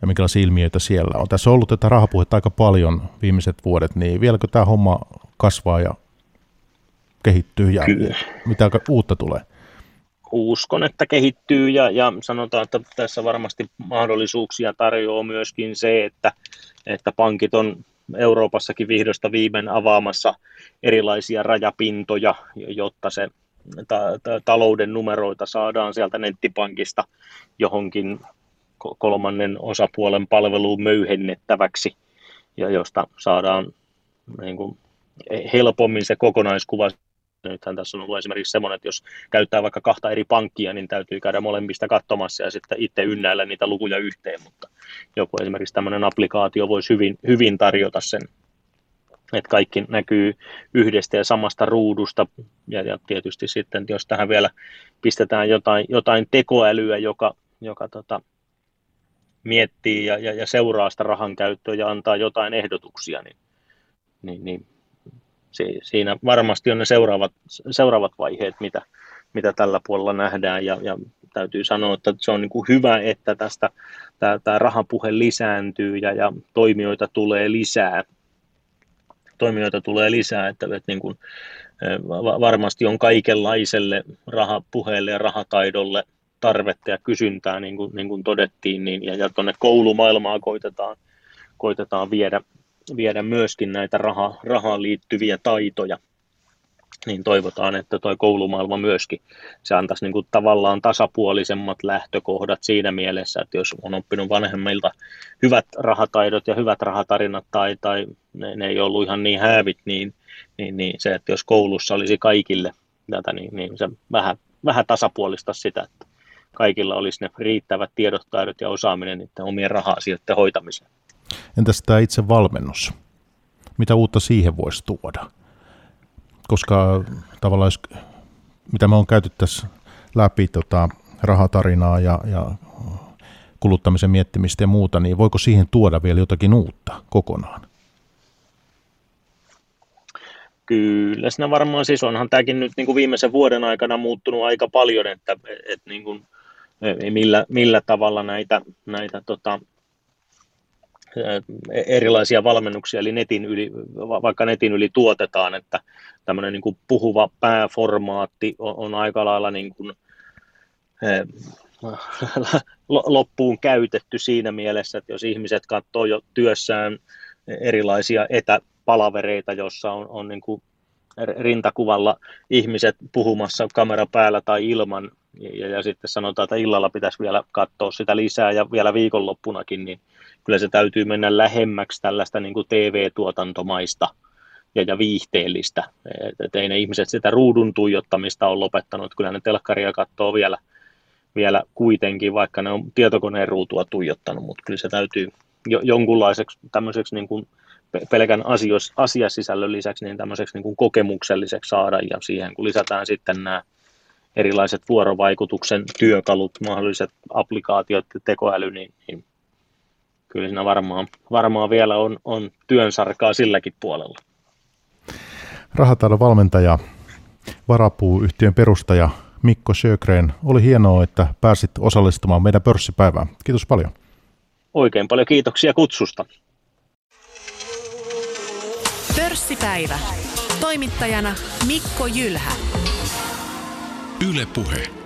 [SPEAKER 3] ja minkälaisia ilmiöitä siellä on. Tässä on ollut tätä rahapuhetta aika paljon viimeiset vuodet, niin vieläkö tämä homma kasvaa ja kehittyy ja Kyllä. mitä uutta tulee?
[SPEAKER 4] Uskon, että kehittyy ja, ja sanotaan, että tässä varmasti mahdollisuuksia tarjoaa myöskin se, että, että pankit on Euroopassakin vihdosta viimein avaamassa erilaisia rajapintoja, jotta se ta- ta- talouden numeroita saadaan sieltä nettipankista johonkin kolmannen osapuolen palveluun möyhennettäväksi, ja josta saadaan niin kuin, helpommin se kokonaiskuva. Nythän tässä on ollut esimerkiksi semmoinen, että jos käyttää vaikka kahta eri pankkia, niin täytyy käydä molemmista katsomassa ja sitten itse ynnäillä niitä lukuja yhteen, mutta joku esimerkiksi tämmöinen applikaatio voisi hyvin, hyvin tarjota sen, että kaikki näkyy yhdestä ja samasta ruudusta, ja, ja tietysti sitten, jos tähän vielä pistetään jotain, jotain tekoälyä, joka, joka tota, miettii ja, ja, ja seuraa sitä rahan käyttöä ja antaa jotain ehdotuksia, niin, niin, niin si, siinä varmasti on ne seuraavat, seuraavat vaiheet, mitä, mitä tällä puolella nähdään ja, ja täytyy sanoa, että se on niin kuin hyvä, että tästä tämä, tämä rahapuhe lisääntyy ja, ja toimijoita tulee lisää. Toimijoita tulee lisää, että, että niin kuin, varmasti on kaikenlaiselle rahapuheelle ja rahataidolle tarvetta ja kysyntää, niin kuin, niin kuin todettiin, niin, ja, ja tuonne koulumaailmaan koitetaan, koitetaan viedä, viedä myöskin näitä raha, rahaan liittyviä taitoja. Niin toivotaan, että tuo koulumaailma myöskin, se antaisi niin kuin tavallaan tasapuolisemmat lähtökohdat siinä mielessä, että jos on oppinut vanhemmilta hyvät rahataidot ja hyvät rahatarinat tai, tai ne, ne ei ollut ihan niin häävit, niin, niin, niin se, että jos koulussa olisi kaikille tätä, niin, niin se vähän, vähän tasapuolista sitä, että kaikilla olisi ne riittävät tiedot, taidot ja osaaminen niiden omien raha-asioiden hoitamiseen.
[SPEAKER 3] Entäs tämä itse valmennus? Mitä uutta siihen voisi tuoda? koska tavallaan jos, mitä me on käyty tässä läpi tota, rahatarinaa ja, ja kuluttamisen miettimistä ja muuta, niin voiko siihen tuoda vielä jotakin uutta kokonaan?
[SPEAKER 4] Kyllä, siinä varmaan siis onhan tämäkin nyt niin kuin viimeisen vuoden aikana muuttunut aika paljon, että, että niin kuin, millä, millä tavalla näitä, näitä tota, erilaisia valmennuksia, eli netin yli, vaikka netin yli tuotetaan, että tämmöinen niin kuin puhuva pääformaatti on, on aika lailla niin kuin, loppuun käytetty siinä mielessä, että jos ihmiset katsoo jo työssään erilaisia etäpalavereita, jossa on, on niin kuin rintakuvalla ihmiset puhumassa kamera päällä tai ilman, ja, ja sitten sanotaan, että illalla pitäisi vielä katsoa sitä lisää ja vielä viikonloppunakin, niin kyllä se täytyy mennä lähemmäksi tällaista niin kuin TV-tuotantomaista ja, ja viihteellistä. Et, et ei ne ihmiset sitä ruudun tuijottamista ole lopettanut, kyllä ne telkkaria katsoo vielä, vielä kuitenkin, vaikka ne on tietokoneen ruutua tuijottanut, mutta kyllä se täytyy jo, jonkunlaiseksi tämmöiseksi niin kuin pelkän asios, asiasisällön lisäksi niin tämmöiseksi niin kuin kokemukselliseksi saada, ja siihen kun lisätään sitten nämä erilaiset vuorovaikutuksen työkalut, mahdolliset applikaatiot ja tekoäly, niin, niin kyllä siinä varmaan, varmaan vielä on, on työnsarkaa silläkin puolella.
[SPEAKER 3] Rahataidon valmentaja, Varapuu-yhtiön perustaja Mikko Sjögren, oli hienoa, että pääsit osallistumaan meidän pörssipäivään. Kiitos paljon.
[SPEAKER 4] Oikein paljon kiitoksia kutsusta.
[SPEAKER 1] Pörssipäivä. Toimittajana Mikko Jylhä.
[SPEAKER 2] Yle Puhe.